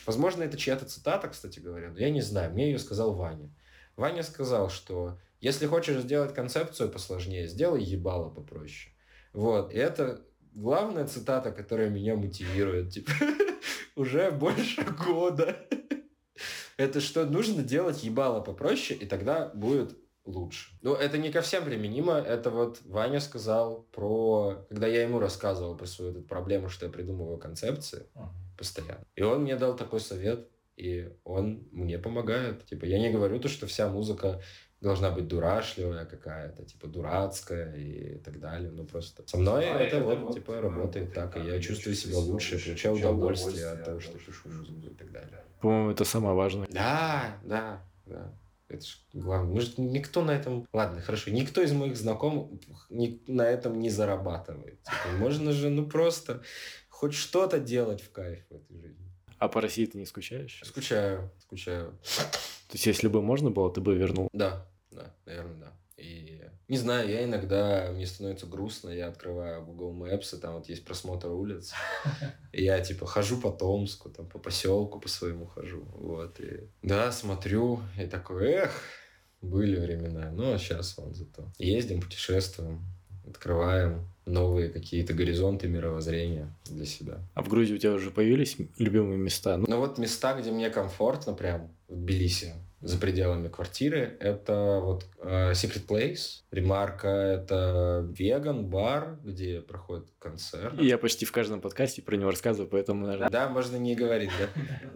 возможно, это чья-то цитата, кстати говоря, но я не знаю, мне ее сказал Ваня. Ваня сказал, что если хочешь сделать концепцию посложнее, сделай ебало попроще. Вот, и это главная цитата, которая меня мотивирует, типа, уже больше года. Это что нужно делать ебало попроще, и тогда будет лучше. Ну, это не ко всем применимо. Это вот Ваня сказал про... Когда я ему рассказывал про свою эту проблему, что я придумываю концепции uh-huh. постоянно. И он мне дал такой совет, и он мне помогает. Типа, я не говорю то, что вся музыка должна быть дурашливая какая-то, типа дурацкая и так далее. Ну просто со мной а это, это вот, вот типа работает так, и я чувствую себя лучше, получаю удовольствие от того, что пишу музыку и так далее. По-моему, это самое важное. Да, да, да. Это же главное. Может, никто на этом... Ладно, хорошо. Никто из моих знакомых ни... на этом не зарабатывает. Типа, можно же, ну, просто хоть что-то делать в кайф в этой жизни. А по России ты не скучаешь? Скучаю, скучаю. То есть, если бы можно было, ты бы вернул? Да, да, наверное, да. И не знаю, я иногда, мне становится грустно, я открываю Google Maps, и там вот есть просмотр улиц. И я типа хожу по Томску, там по поселку по своему хожу. Вот, и да, смотрю, и такой, эх, были времена. Ну, а сейчас вон зато. Ездим, путешествуем, открываем новые какие-то горизонты мировоззрения для себя. А в Грузии у тебя уже появились любимые места? Ну, вот места, где мне комфортно прям, в Тбилиси за пределами квартиры. Это вот э, Secret Place, ремарка, это веган бар, где проходит концерт. И я почти в каждом подкасте про него рассказываю, поэтому, наверное... Да, можно не говорить, да?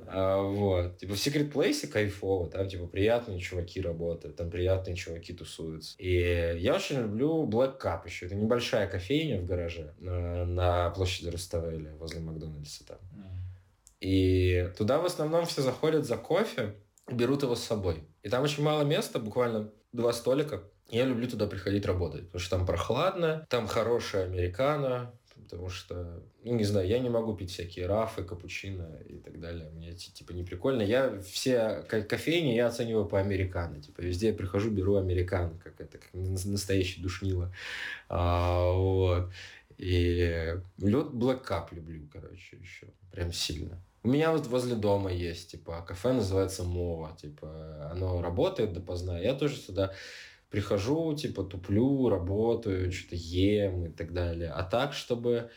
а, вот. Типа в Secret Place кайфово, там типа приятные чуваки работают, там приятные чуваки тусуются. И я очень люблю Black Cup еще. Это небольшая кофейня в гараже на, на площади Руставели возле Макдональдса там. И туда в основном все заходят за кофе, берут его с собой. И там очень мало места, буквально два столика. Я люблю туда приходить работать, потому что там прохладно, там хорошая американо, потому что, ну, не знаю, я не могу пить всякие рафы, капучино и так далее. Мне, типа, не прикольно. Я все кофейни я оцениваю по американо. Типа, везде я прихожу, беру американо, как это, как настоящий душнило. А, вот. И лед Black Cup люблю, короче, еще. Прям сильно. У меня вот возле дома есть, типа, кафе называется Мова, типа, оно работает допоздна. Я тоже сюда прихожу, типа, туплю, работаю, что-то ем и так далее. А так, чтобы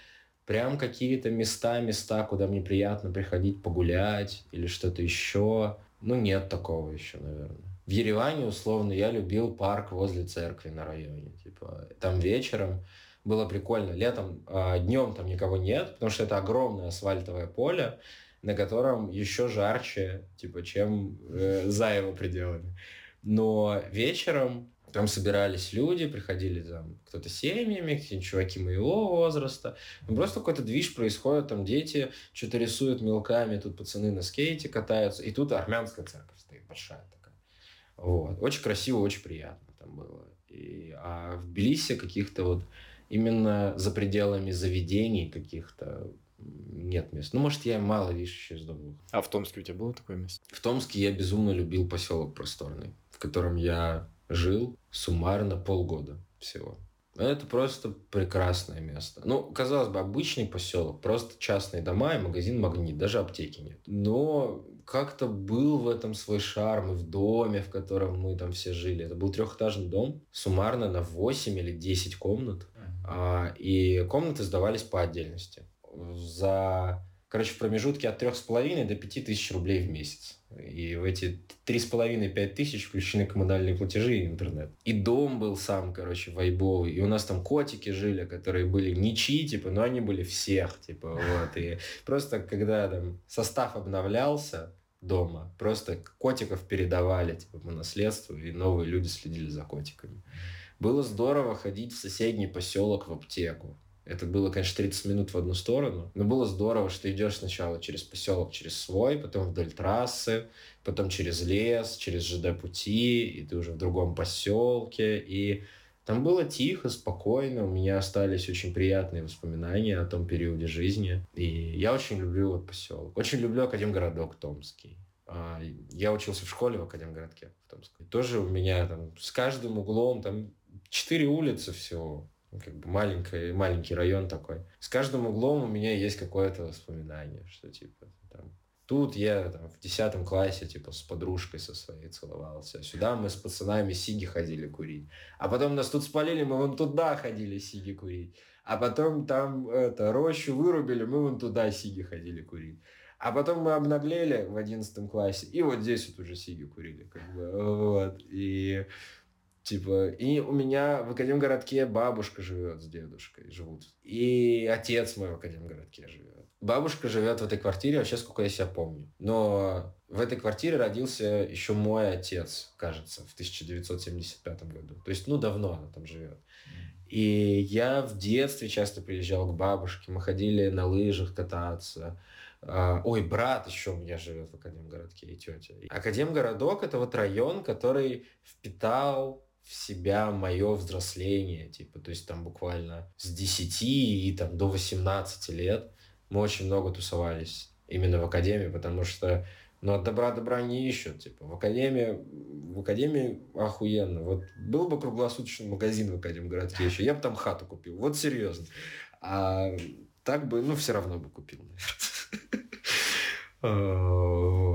прям какие-то места, места, куда мне приятно приходить погулять или что-то еще, ну, нет такого еще, наверное. В Ереване, условно, я любил парк возле церкви на районе. Типа, там вечером было прикольно. Летом, а, днем там никого нет, потому что это огромное асфальтовое поле, на котором еще жарче, типа, чем э, за его пределами. Но вечером там собирались люди, приходили там кто-то семьями, какие-нибудь чуваки моего возраста. Ну, просто какой-то движ происходит, там дети что-то рисуют мелками, тут пацаны на скейте катаются. И тут армянская церковь стоит, большая такая. Вот. Очень красиво, очень приятно там было. И, а в Тбилиси каких-то вот именно за пределами заведений каких-то нет мест. Ну, может, я мало, еще из дома. А в Томске у тебя было такое место? В Томске я безумно любил поселок Просторный, в котором я жил суммарно полгода всего. Это просто прекрасное место. Ну, казалось бы, обычный поселок, просто частные дома и магазин «Магнит», даже аптеки нет. Но как-то был в этом свой шарм и в доме, в котором мы там все жили. Это был трехэтажный дом, суммарно на 8 или 10 комнат. А, и комнаты сдавались по отдельности. За, короче, в промежутке от 3,5 до 5 тысяч рублей в месяц. И в эти 3,5-5 тысяч включены коммунальные платежи и интернет. И дом был сам, короче, вайбовый. И у нас там котики жили, которые были ничьи, типа, но они были всех, типа, вот. И просто когда там состав обновлялся, дома. Просто котиков передавали типа, по наследству, и новые люди следили за котиками. Было здорово ходить в соседний поселок в аптеку. Это было, конечно, 30 минут в одну сторону, но было здорово, что идешь сначала через поселок, через свой, потом вдоль трассы, потом через лес, через ЖД-пути, и ты уже в другом поселке, и там было тихо, спокойно, у меня остались очень приятные воспоминания о том периоде жизни, и я очень люблю вот поселок. Очень люблю Академгородок Томский. А, я учился в школе в Академгородке в Томске. Тоже у меня там с каждым углом там четыре улицы всего как бы маленький, маленький район такой. С каждым углом у меня есть какое-то воспоминание, что типа там, тут я там, в десятом классе типа с подружкой со своей целовался. Сюда мы с пацанами сиги ходили курить. А потом нас тут спалили, мы вон туда ходили сиги курить. А потом там это, рощу вырубили, мы вон туда сиги ходили курить. А потом мы обнаглели в одиннадцатом классе, и вот здесь вот уже сиги курили. Как бы, вот. И Типа, и у меня в Академгородке бабушка живет с дедушкой, живут. И отец мой в Академгородке живет. Бабушка живет в этой квартире вообще, сколько я себя помню. Но в этой квартире родился еще мой отец, кажется, в 1975 году. То есть, ну, давно она там живет. И я в детстве часто приезжал к бабушке, мы ходили на лыжах кататься. А, ой, брат еще у меня живет в Академгородке и тетя. Академгородок – это вот район, который впитал в себя мое взросление, типа, то есть там буквально с 10 и там до 18 лет мы очень много тусовались именно в академии, потому что ну, от добра добра не ищут. Типа, в академии, в академии охуенно. Вот был бы круглосуточный магазин в Академгородке еще, я бы там хату купил. Вот серьезно. А так бы, ну, все равно бы купил, наверное.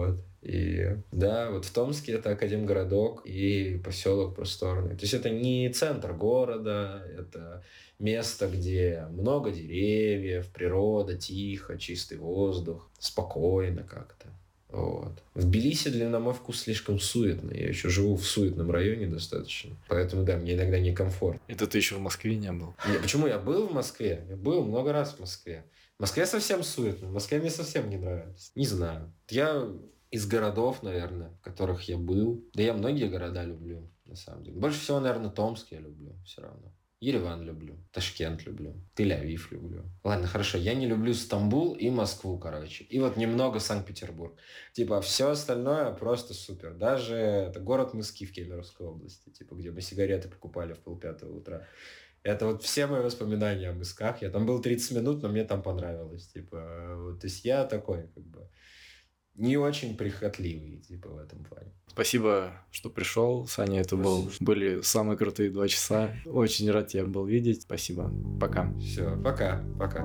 И да, вот в Томске это Академгородок и поселок просторный. То есть это не центр города, это место, где много деревьев, природа, тихо, чистый воздух, спокойно как-то. Вот. В Тбилиси для на мой вкус слишком суетно. Я еще живу в суетном районе достаточно. Поэтому, да, мне иногда некомфортно. Это ты еще в Москве не был? Не, почему? Я был в Москве. Я был много раз в Москве. В Москве совсем суетно. В Москве мне совсем не нравится. Не знаю. Я из городов, наверное, в которых я был. Да я многие города люблю, на самом деле. Больше всего, наверное, Томск я люблю все равно. Ереван люблю, Ташкент люблю, Тель-Авив люблю. Ладно, хорошо, я не люблю Стамбул и Москву, короче. И вот немного Санкт-Петербург. Типа, все остальное просто супер. Даже это город Мыски в Кемеровской области, типа, где мы сигареты покупали в полпятого утра. Это вот все мои воспоминания о Мысках. Я там был 30 минут, но мне там понравилось. Типа, вот, то есть я такой, как бы, не очень прихотливый, типа, в этом плане. Спасибо, что пришел, Саня. Это был, были самые крутые два часа. Очень рад тебя был видеть. Спасибо. Пока. Все, пока, пока.